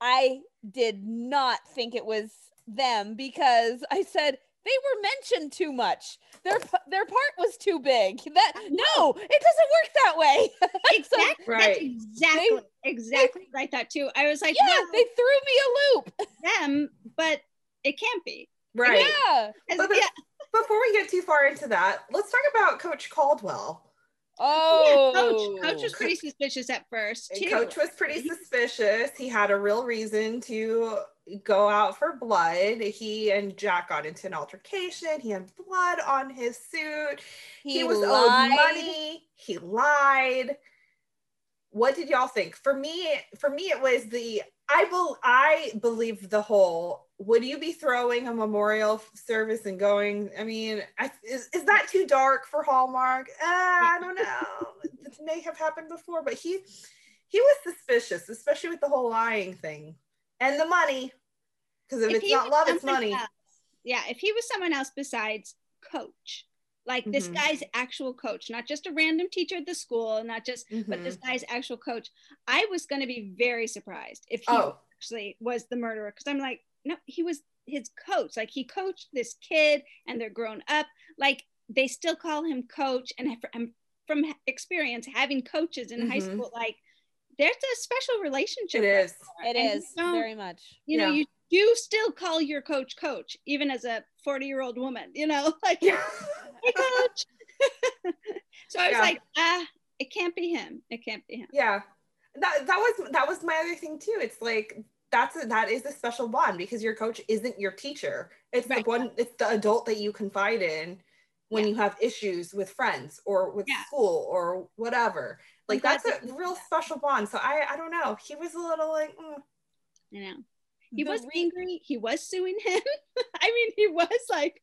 I did not think it was them because I said they were mentioned too much. Their their part was too big. That no, it doesn't work that way. So, Exactly. Right. That's exactly exactly what I thought too. I was like, yeah, well, they threw me a loop. them, but it can't be. right. Yeah. 'Cause, But- but- yeah, Before we get too far into that, let's talk about Coach Caldwell. Oh, yeah, coach, coach was pretty suspicious at first too. Coach was pretty suspicious. He had a real reason to go out for blood. He and Jack got into an altercation. He had blood on his suit. He, was lied. owed money. He lied. What did y'all think? For me, for me, it was the I bel I believe the whole. Would you be throwing a memorial service and going? I mean, I, is is that too dark for Hallmark? Uh, I don't know. it may have happened before, but he he was suspicious, especially with the whole lying thing and the money. Because if, If it's not love, it's money. else- yeah, if he was someone else besides coach, like this Mhm. guy's actual coach, not just a random teacher at the school, not just, but Mhm. this guy's actual coach, I was going to be very surprised if he Oh, actually was the murderer because I'm like, no, he was his coach. Like he coached this kid and they're grown up. Like they still call him coach. And from, from experience, having coaches in high Mhm. school, like there's a special relationship. it right there. It And is very much. You know, Yeah. you do still call your coach coach, even as a 40 year old woman, you know, like, hey, coach. so I was Yeah. like, ah, it can't be him. It can't be him. yeah that that was that was my other thing too it's like that's a, that is a special bond because your coach isn't your teacher it's Right. the one it's the adult that you confide in when Yeah. you have issues with friends or with Yeah. school or whatever like that's a real special bond so i i don't know he was a little like mm. You know, he The was re- angry. He was suing him. I mean, he was like,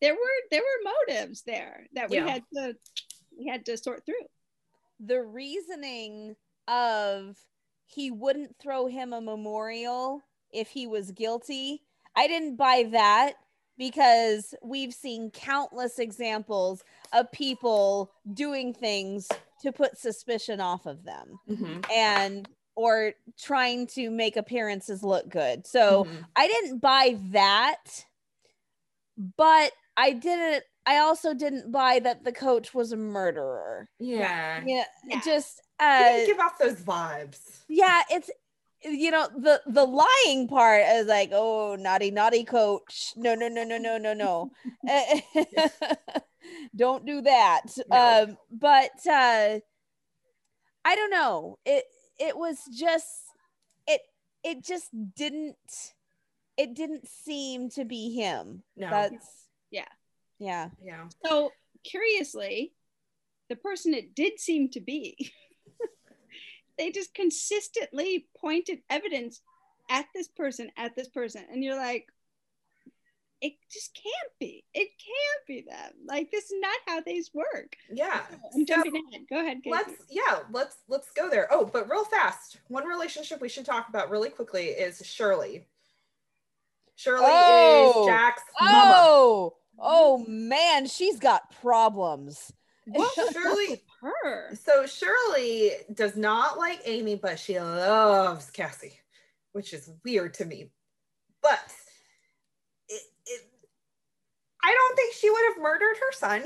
there were there were motives there that we Yeah. had to we had to sort through. the reasoning of he wouldn't throw him a memorial if he was guilty i didn't buy that because we've seen countless examples of people doing things to put suspicion off of them Mhm. and or trying to make appearances look good so Mhm. I didn't buy that, but I didn't. I also didn't buy that the coach was a murderer. yeah Yeah, Yeah. just he uh, didn't give off those vibes yeah, it's you know the the lying part is like, oh, naughty, naughty coach. No, no, no, no, no, no, no. Don't do that. No. Um, but uh, I don't know. It it was just it it just didn't it didn't seem to be him. No. That's Yeah. yeah. yeah. So curiously, the person it did seem to be, they just consistently pointed evidence at this person, at this person. And you're like, it just can't be. It can't be them. Like this is not how these work. Yeah. I'm So- jumping ahead. Go ahead. Casey. let's yeah let's let's go there oh but real fast one relationship we should talk about really quickly is shirley shirley Oh. is jack's mama Oh, oh mm-hmm. man, she's got problems. What Shirley- her? so shirley does not like amy but she loves cassie which is weird to me but it, it, i don't think she would have murdered her son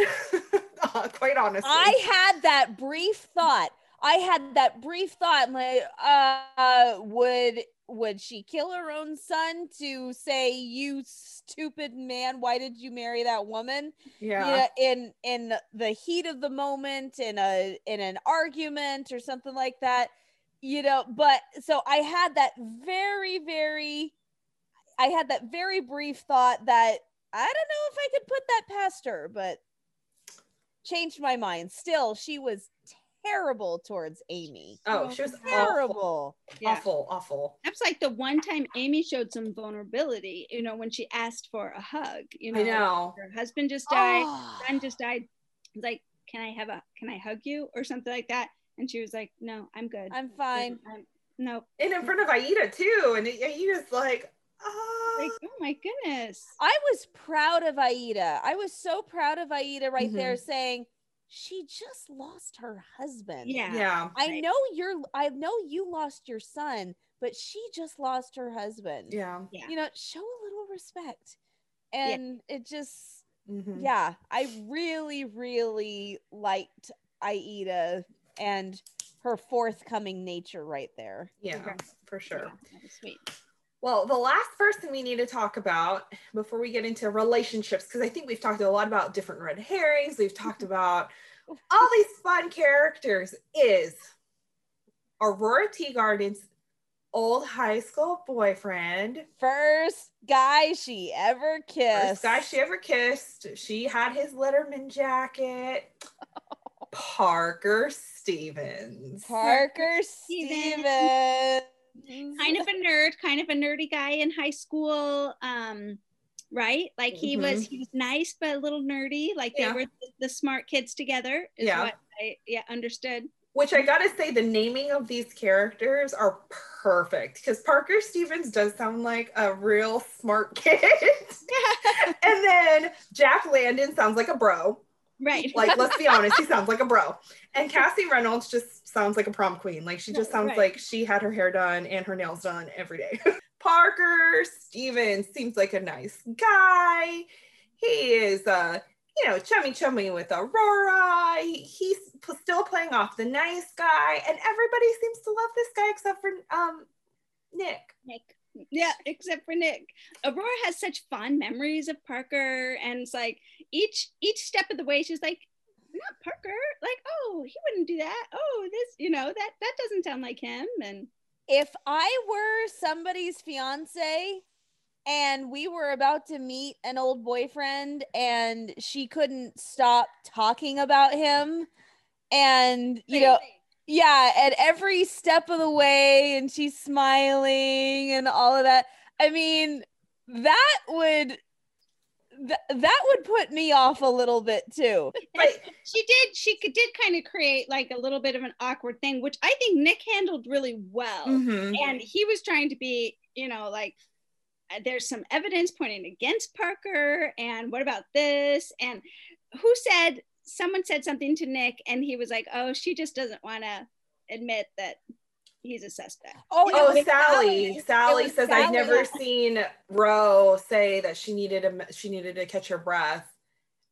uh, quite honestly. I had that brief thought. I had that brief thought like uh would would she kill her own son to say you stupid man why did you marry that woman? Yeah. Yeah in in the heat of the moment in a in an argument or something like that you know but so i had that very very i had that very brief thought that i don't know if i could put that past her but changed my mind still she was terrible towards amy oh she was awful terrible Yeah. awful awful That's like the one time Amy showed some vulnerability, you know, when she asked for a hug. You know, i know her husband just died, Oh. son just died. It's like, can I have a, can I hug you or something like that? And she was like, no, I'm good. i'm fine I'm, no, and in front of Aida too. And Aida's like, ah, like, oh my goodness. I was proud of Aida. I was so proud of Aida right there Mm-hmm. saying she just lost her husband. Yeah. yeah, I Right. know you're I know you lost your son, but she just lost her husband. yeah. Yeah. You know, show a little respect. Yeah. And it just Mhm. yeah, I really really liked Aida and her forthcoming nature right there. yeah, Okay. for sure. Yeah, sweet. Well, the last person we need to talk about before we get into relationships, because I think we've talked a lot about different red herrings, we've talked about all these fun characters, is Aurora Teagarden's old high school boyfriend. First guy she ever kissed. First guy she ever kissed. She had his Letterman jacket. Parker Stevens. Parker Stevens. Kind of a nerd, kind of a nerdy guy in high school. Um, right? Like he was he was nice but a little nerdy. Like they were the, the smart kids together, is Yeah. what I yeah, understood. Which I gotta say, the naming of these characters are perfect because Parker Stevens does sound like a real smart kid. and then Jack Landon sounds like a bro. Right. Like, let's be honest, he sounds like a bro. And Cassie Reynolds just sounds like a prom queen. Like, she just sounds right. like she had her hair done and her nails done every day. Parker Stevens seems like a nice guy. He is, uh, you know, chummy chummy with Aurora. He- He's p- still playing off the nice guy, and everybody seems to love this guy except for um Nick. Nick. Yeah, except for Nick. Aurora has such fond memories of Parker, and it's like each each step of the way, she's like, "Not Parker." Like, oh, he wouldn't do that. Oh, this, you know, that that doesn't sound like him. And if I were somebody's fiance and we were about to meet an old boyfriend and she couldn't stop talking about him and you know yeah at every step of the way and she's smiling and all of that i mean that would th- that would put me off a little bit too But she did, she could, did kind of create like a little bit of an awkward thing, which I think Nick handled really well. mhm. and he was trying to be you know like uh, there's some evidence pointing against parker and what about this and who said someone said something to nick and he was like oh she just doesn't want to admit that he's a suspect oh, Oh, Sally. Sally was says I've never seen Ro say that she needed a she needed to catch her breath,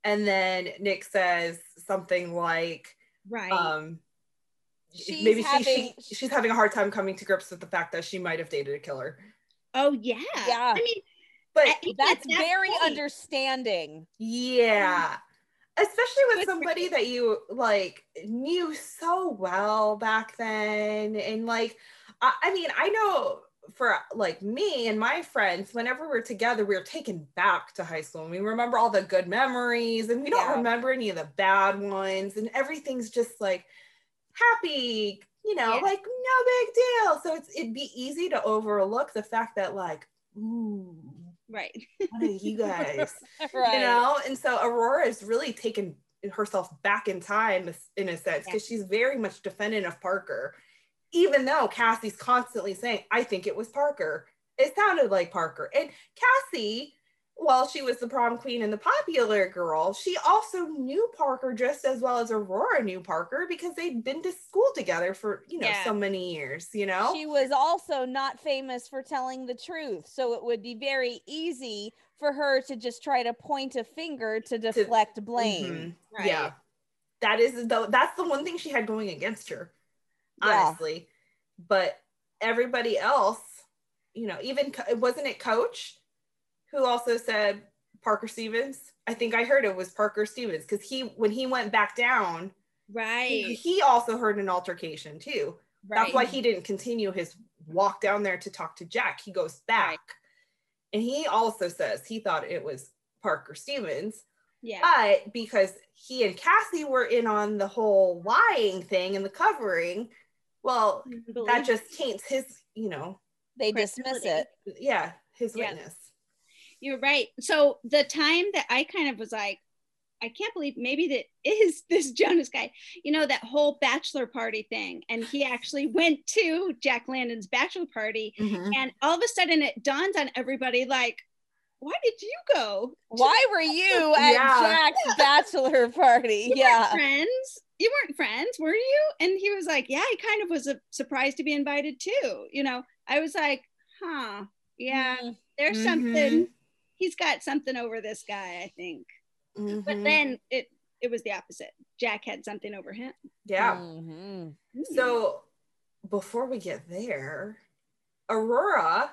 and then Nick says something like, right um, She's maybe she, having- she she's having a hard time coming to grips with the fact that she might have dated a killer. oh yeah Yeah. i mean But that's that very point- understanding yeah, especially with somebody that you like knew so well back then, and like, I, I mean, I know for like me and my friends, whenever we're together, we're taken back to high school and we remember all the good memories and we don't Yeah. remember any of the bad ones. And everything's just like happy, you know, Yeah. like no big deal. So it's it'd be easy to overlook the fact that like, ooh, Right. what are you guys? right. you know and so aurora is really taken herself back in time in a sense because she's very much defendant of parker even though cassie's constantly saying i think it was parker it sounded like parker and cassie while she was the prom queen and the popular girl she also knew parker just as well as aurora knew parker because they'd been to school together for you know Yeah. so many years you know She was also not famous for telling the truth. So it would be very easy for her to just try to point a finger to deflect blame. Mhm. Yeah. That is though that's the one thing she had going against her. Yeah. Honestly. But everybody else, you know, even wasn't it coach who also said Parker Stevens? I think I heard it was Parker Stevens because he when he went back down, Right. he also heard an altercation too. right. That's why he didn't continue his walk down there to talk to Jack. He goes back. And he also says he thought it was Parker Stevens Yeah. but because he and Cassie were in on the whole lying thing and the covering, well, that just taints his, you know, They dismiss it. yeah, his Yeah. witness. You're right. So the time that I kind of was like, I can't believe maybe that is this Jonas guy, you know, that whole bachelor party thing. And he actually went to Jack Landon's bachelor party. And all of a sudden it dawns on everybody like, why did you go? Why were you at Yeah. Jack's bachelor party? Yeah. friends. You weren't friends, were you? And he was like, Yeah, he kind of was a- surprised to be invited too. You know, I was like, Huh, yeah, Mm, there's Mhm. something. He's got something over this guy, I think. But Mhm. then it it was the opposite. Jack had something over him. yeah. mhm. So before we get there, Aurora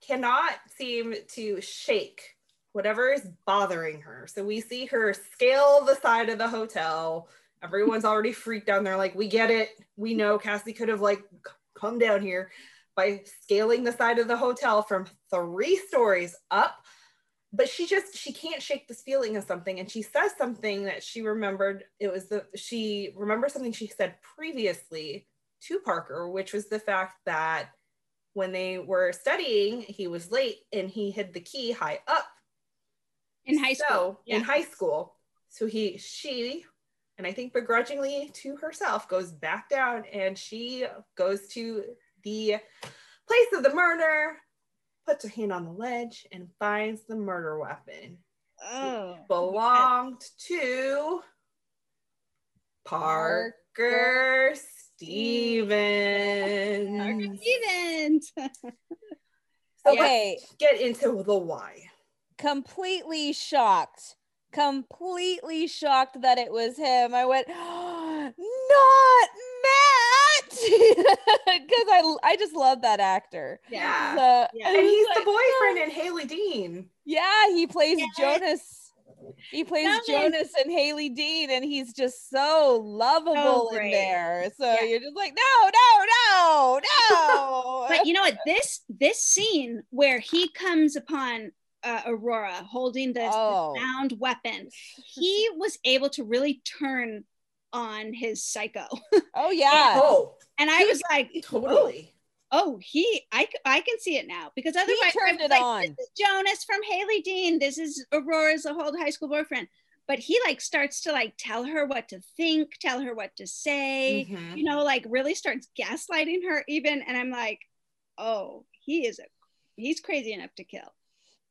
cannot seem to shake whatever is bothering her. So we see her scale the side of the hotel. Everyone's already freaked down. They're like, we get it. We know Cassie could have like come down here by scaling the side of the hotel from three stories up. But she just she can't shake this feeling of something. And she says something that she remembered. It was the she remembers something she said previously to Parker, which was the fact that when they were studying, he was late and he hid the key high up. in high So school. in high school. So he she and I think begrudgingly to herself goes back down and she goes to the place of the murder, puts her hand on the ledge and finds the murder weapon. oh, Belonged to Parker Stevens. Parker Stevens. So Okay. let's get into the why. completely shocked completely shocked that it was him i went not because I, I just love that actor Yeah. So, Yeah. And he's like, the boyfriend in Hailey Dean. yeah he plays Yeah. jonas he plays Jonas. jonas and hailey dean and he's just so lovable So in there so Yeah. you're just like no no no no but you know what? This this scene where he comes upon uh, Aurora holding this, this Oh. found weapon, he was able to really turn on his psycho, oh yeah Oh, and I was like, totally. oh, he, I, I can see it now because otherwise I turned was it like, on. This is Jonas from Hailey Dean. This is Aurora's old high school boyfriend. But he like starts to like tell her what to think, tell her what to say. Mhm. You know, like really starts gaslighting her even. And I'm like, oh, he is a, he's crazy enough to kill.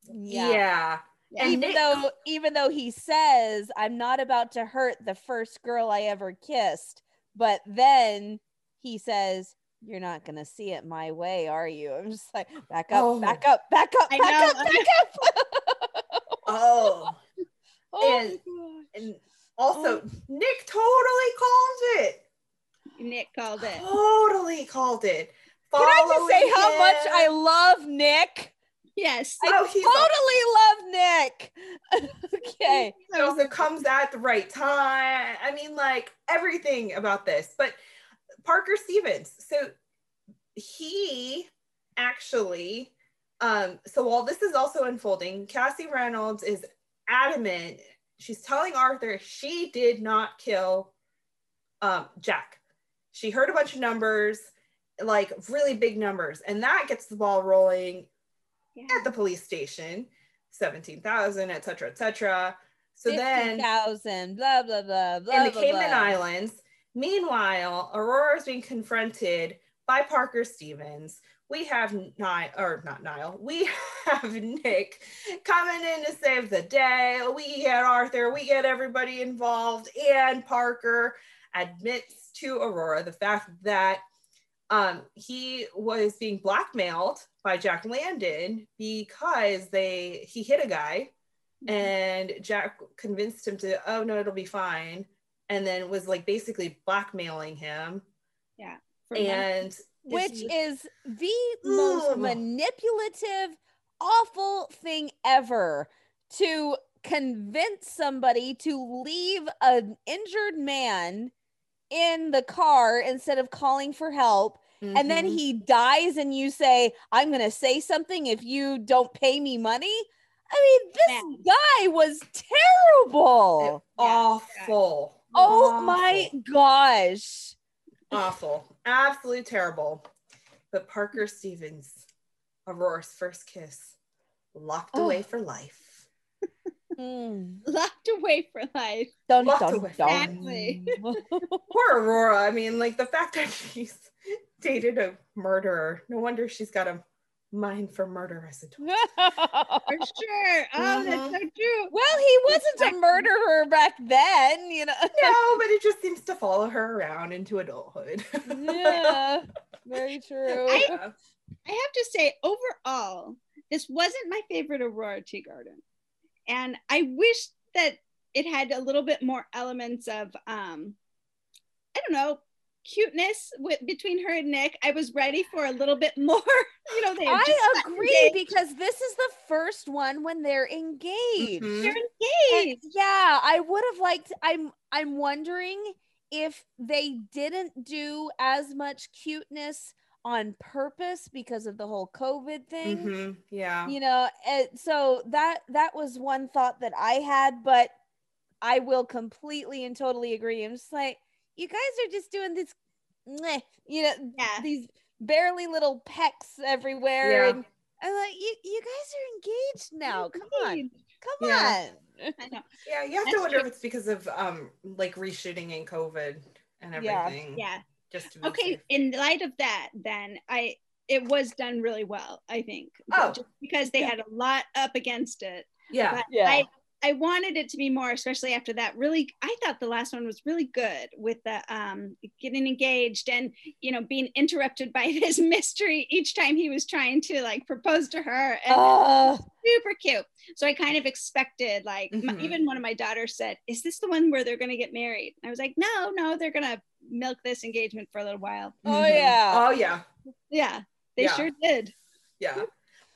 Yeah. And even Nick- though even though he says i'm not about to hurt the first girl i ever kissed but then he says you're not gonna see it my way are you i'm just like back up Oh. back up back up I back know, up back up Oh, oh And- and also oh. Nick totally called it. Nick called it. Totally called it. can i just say Following how much i love nick Yes. i Oh, totally love nick okay He also comes at the right time. I mean, like everything about this. But Parker Stevens, so he actually, um, so while this is also unfolding, Cassie Reynolds is adamant. She's telling Arthur she did not kill um, Jack. She heard a bunch of numbers, like really big numbers, and that gets the ball rolling Yeah. at the police station 17,000, et cetera, et cetera. So then thousand, blah blah blah blah. in the blah, Cayman blah. Islands, meanwhile, Aurora is being confronted by Parker Stevens. We have Niall, or not Niall, we have Nick coming in to save the day. We get Arthur, we get everybody involved, and Parker admits to Aurora the fact that um, he was being blackmailed by Jack Landon because they he hit a guy and Jack convinced him to, oh no, it'll be fine, and then was like basically blackmailing him. Yeah. And which is- is the most manipulative, awful thing ever to convince somebody to leave an injured man in the car instead of calling for help. And then Mhm. he dies, and you say, I'm going to say something if you don't pay me money. I mean, this guy was terrible. awful. Oh my gosh. awful, absolutely terrible. But Parker Stevens, Aurora's first kiss, locked Oh. away for life. Mm. locked away for life. Dun, Locked dun, away. dun. Exactly. Poor Aurora. I mean, like the fact that she's dated a murderer. No wonder she's got a mind for murder as a daughter. For sure. Oh, that's so true. well, he wasn't a murderer back then, you know. No, but it just seems to follow her around into adulthood. yeah, very true. I- I have to say, overall, this wasn't my favorite Aurora Teagarden. And I wish that it had a little bit more elements of, um, I don't know, cuteness with, between her and Nick. I was ready for a little bit more. you know, they I agree engaged. because this is the first one when they're engaged. Mhm. They're And engaged. yeah, I would have liked I'm I'm wondering if they didn't do as much cuteness on purpose because of the whole COVID thing. Mhm. Yeah. You know, and so that that was one thought that I had, but I will completely and totally agree. I'm just like, you guys are just doing this, meh, you know, Yeah. these barely little pecks everywhere, Yeah. and I'm like, you you guys are engaged now. Come on, come Yeah. on. I know. Yeah, you have to wonder true. if it's because of um like reshooting in COVID and Yeah. everything. Yeah. Just to Okay. safe. In light of that, then I it was done really well. I think. Oh. Just because they Yeah. had a lot up against it. Yeah. But Yeah. I I wanted it to be more, especially after that. Really, I thought the last one was really good with the um getting engaged and you know being interrupted by this mystery each time he was trying to like propose to her and Uh, super cute. So I kind of expected like my- Mhm. even one of my daughters said, "Is this the one where they're going to get married?" I was like, "No, no, they're going to milk this engagement for a little while." Oh, Mhm. yeah. Oh yeah. Yeah, they Yeah. sure did. Yeah.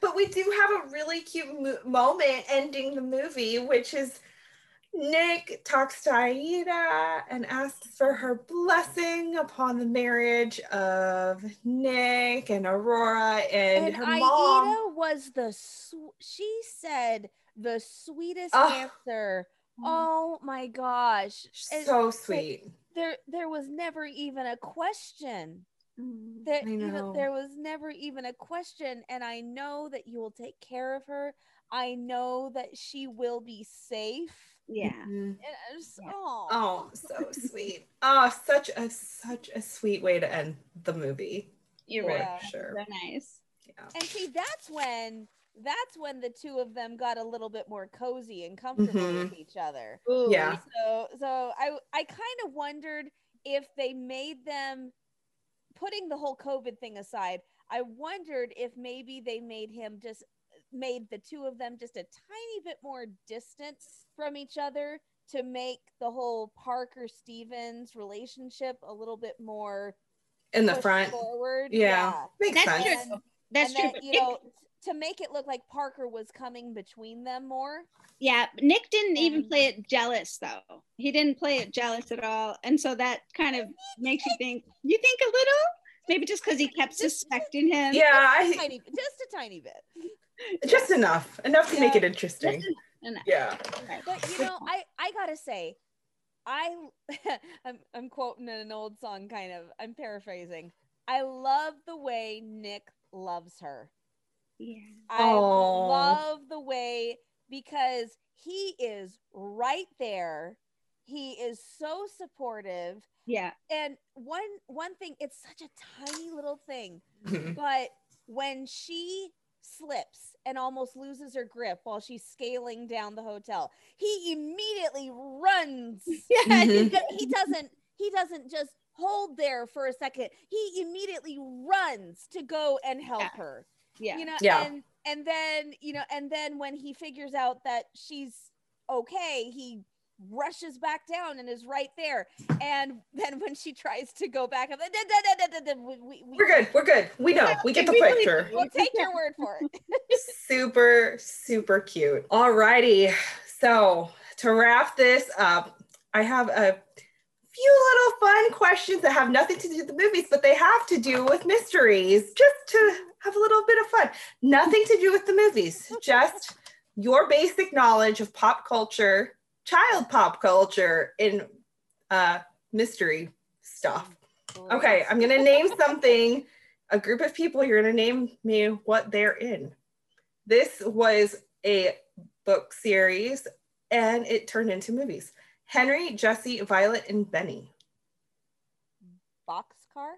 But we do have a really cute mo- moment ending the movie, which is Nick talks to Aida and asks for her blessing upon the marriage of Nick and Aurora and, and her Aida mom. was the sw- she said the sweetest Oh. answer. Oh my gosh. And So sweet. There there was never even a question. Mm. There, I you know, know. there was never even a question. And I know that you will take care of her. I know that she will be safe. Yeah. Mhm. And just, Yeah. oh, Oh, so sweet. Oh, such a such a sweet way to end the movie. You're right. Sure. So nice. Yeah. And see, that's when that's when the two of them got a little bit more cozy and comfortable Mhm. with each other. Ooh, Yeah. So so I I kind of wondered if they made them putting the whole COVID thing aside, I wondered if maybe they made him just made the two of them just a tiny bit more distant from each other to make the whole Parker Stevens relationship a little bit more In the front. forward. Yeah. Makes That's sense. true. That's and true. then, but you know, to make it look like Parker was coming between them more. yeah, Nick didn't even play it jealous though. He didn't play it jealous at all, and so that kind of makes you think. You think a little? Maybe just because he kept suspecting him. Yeah, a I, tiny, just a tiny bit. just enough, enough to make it interesting. Enough. Yeah. But you know, I I gotta say, I I'm I'm quoting an old song, kind of. I'm paraphrasing. I love the way Nick loves her. Yeah. I Aw. love the way because he is right there. He is so supportive. Yeah. And one one thing, it's such a tiny little thing, but when she slips and almost loses her grip while she's scaling down the hotel, he immediately runs. Yeah. He- he doesn't he doesn't just hold there for a second. He immediately runs to go and help Yeah. her Yeah. you know Yeah. and and then you know and then when he figures out that she's okay he rushes back down and is right there and then when she tries to go back I'm like, "Da, da, da, da, da, da," we, we, we- We're good. We're good. We know. We get the We really- picture. we'll take your word for it super, super cute. Alrighty. So to wrap this up, I have a few little fun questions that have nothing to do with the movies, but they have to do with mysteries, just to have a little bit of fun. Nothing to do with the movies, just your basic knowledge of pop culture, child pop culture, and uh, mystery stuff. Okay, I'm gonna name something. A group of people. You're gonna name me what they're in. This was a book series, and it turned into movies. Henry, Jesse, Violet, and Benny. boxcar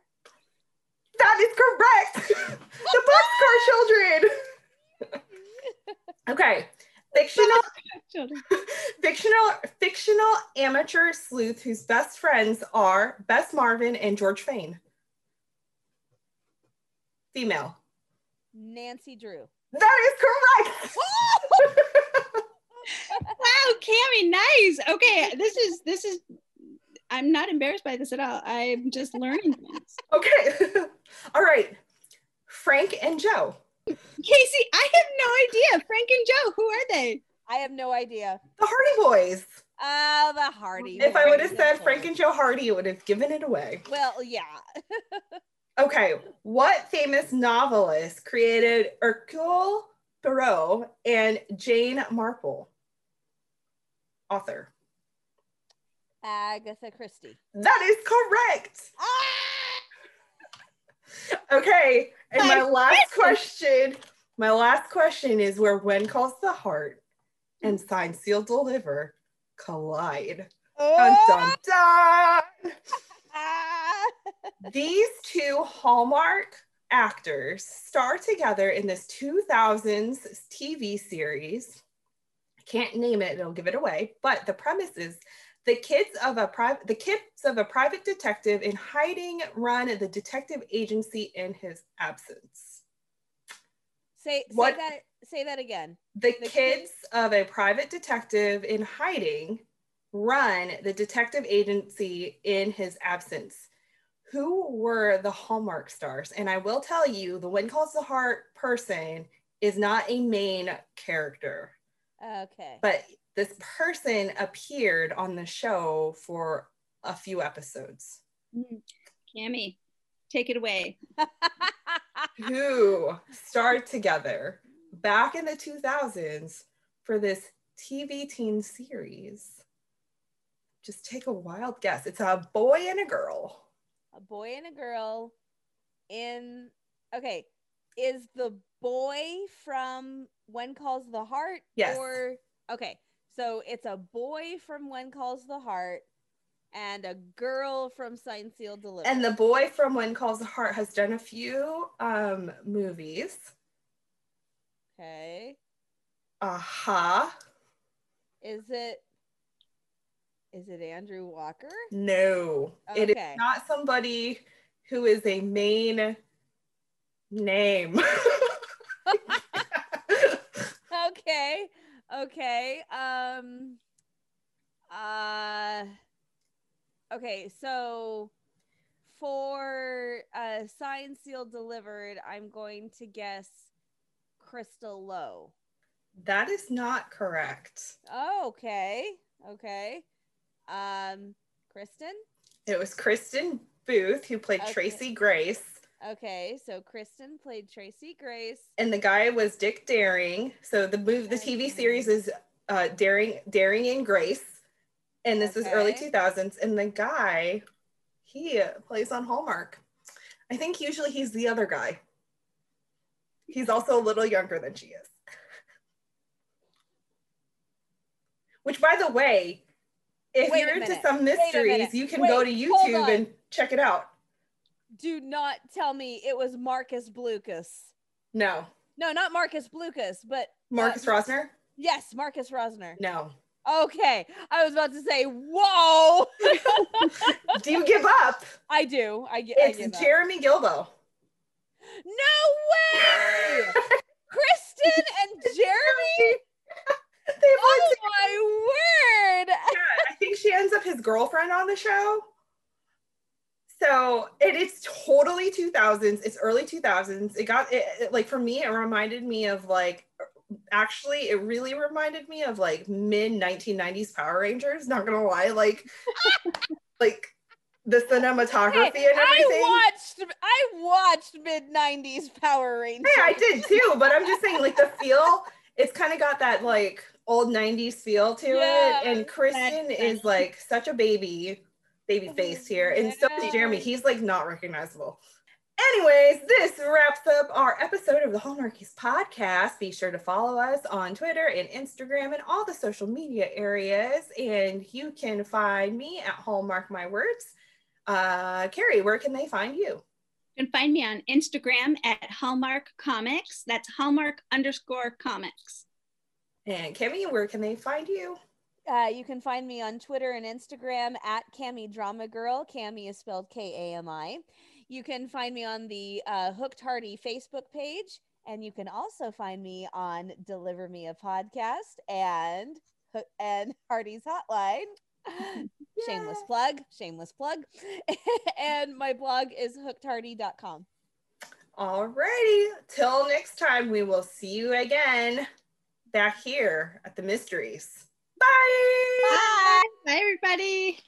That is correct. the Boxcar Children. okay, fictional, Children. fictional, fictional amateur sleuth whose best friends are Bess Marvin and George Fayne. Female. nancy drew That is correct. Wow, Cammy, nice. Okay, this is this is. I'm not embarrassed by this at all. I'm just learning things. Okay. All right. Frank and Joe. Casey, I have no idea. Frank and Joe, who are they? i have no idea The Hardy Boys. oh the hardy If I would have said Frank and Joe Hardy, it would have given it away. well yeah Okay. What famous novelist created Hercule Poirot and Jane Marple? Author. Agatha christie That is correct. ah! Okay. And my My last question, my last question is where when calls the heart and sign seal deliver collide. Dun, dun, dun. Ah! These two Hallmark actors star together in this 2000s TV series. I can't name it, it'll give it away, but the premise is the kids of a private the kids of a private detective in hiding run the detective agency in his absence. say say What- that say that again The, The kids of a private detective in hiding run the detective agency in his absence. Who were the Hallmark stars? And I will tell you, the When Calls the Heart person is not a main character, okay but this person appeared on the show for a few episodes. Mm, Cammy, take it away. Who starred together back in the 2000s for this TV teen series? Just take a wild guess. It's a boy and a girl. a boy and a girl in okay is the boy from when calls the heart Yes. or okay so it's a boy from when calls the heart and a girl from sign seal deliver And the boy from When Calls the Heart has done a few um, movies. okay Aha. is it is it andrew walker No, it is Okay. not somebody who is a main name. okay um uh okay so for uh sign seal delivered i'm going to guess crystal lowe that is not correct. oh, okay okay um kristin It was Kristin Booth who played Okay. Tracy Grace. Okay, so Kristin played Tracy Grace. And the guy was Dick Daring. So the movie, the TV series is uh, Daring, Daring and Grace, and this is early 2000s. And the guy, he plays on Hallmark. I think usually he's the other guy. He's also a little younger than she is. Which, by the way, if Wait you're into some mysteries, you can go to YouTube and check it out. Do not tell me it was Marcus Blucas. No, No, not Marcus Blucas, but Marcus Uh, Rosner. yes, Marcus Rosner. No. Okay, I was about to say, whoa. Do you give up? I do. I get. I It's up. Jeremy Guilbaut. No way! Kristin and Jeremy. They Oh my word! Yeah, I think she ends up his girlfriend on the show. So it is totally 2000s. It's early 2000s. It got it, it- like for me, it reminded me of like actually, it really reminded me of like mid 1990s Power Rangers. Not gonna lie, like like the cinematography Hey, and everything. I watched. I watched mid '90s Power Rangers. Hey, I did too, but I'm just saying, like the feel, it's kind of got that like old 90s feel to Yeah. it. And Kristin is like such a baby, baby face here. And so is Jeremy. He's like not recognizable. Anyways, this wraps up our episode of the Hallmarkies podcast. Be sure to follow us on Twitter and Instagram and all the social media areas. And you can find me at Hallmark My Words. Uh, Carrie, where can they find you? You can find me on Instagram at Hallmark Comics. That's Hallmark underscore comics. And Kimmy, where can they find you? Uh, you can find me on Twitter and Instagram at Cami Drama Girl. Cami is spelled K A M I. You can find me on the uh, Hooked Hardy Facebook page, and you can also find me on Deliver Me a Podcast and and Hardy's Hotline. shameless plug, shameless plug. and my blog is hookedhardy.com. Alrighty. Till next time, we will see you again back here at the Mysteries. Bye. Bye. Bye, everybody.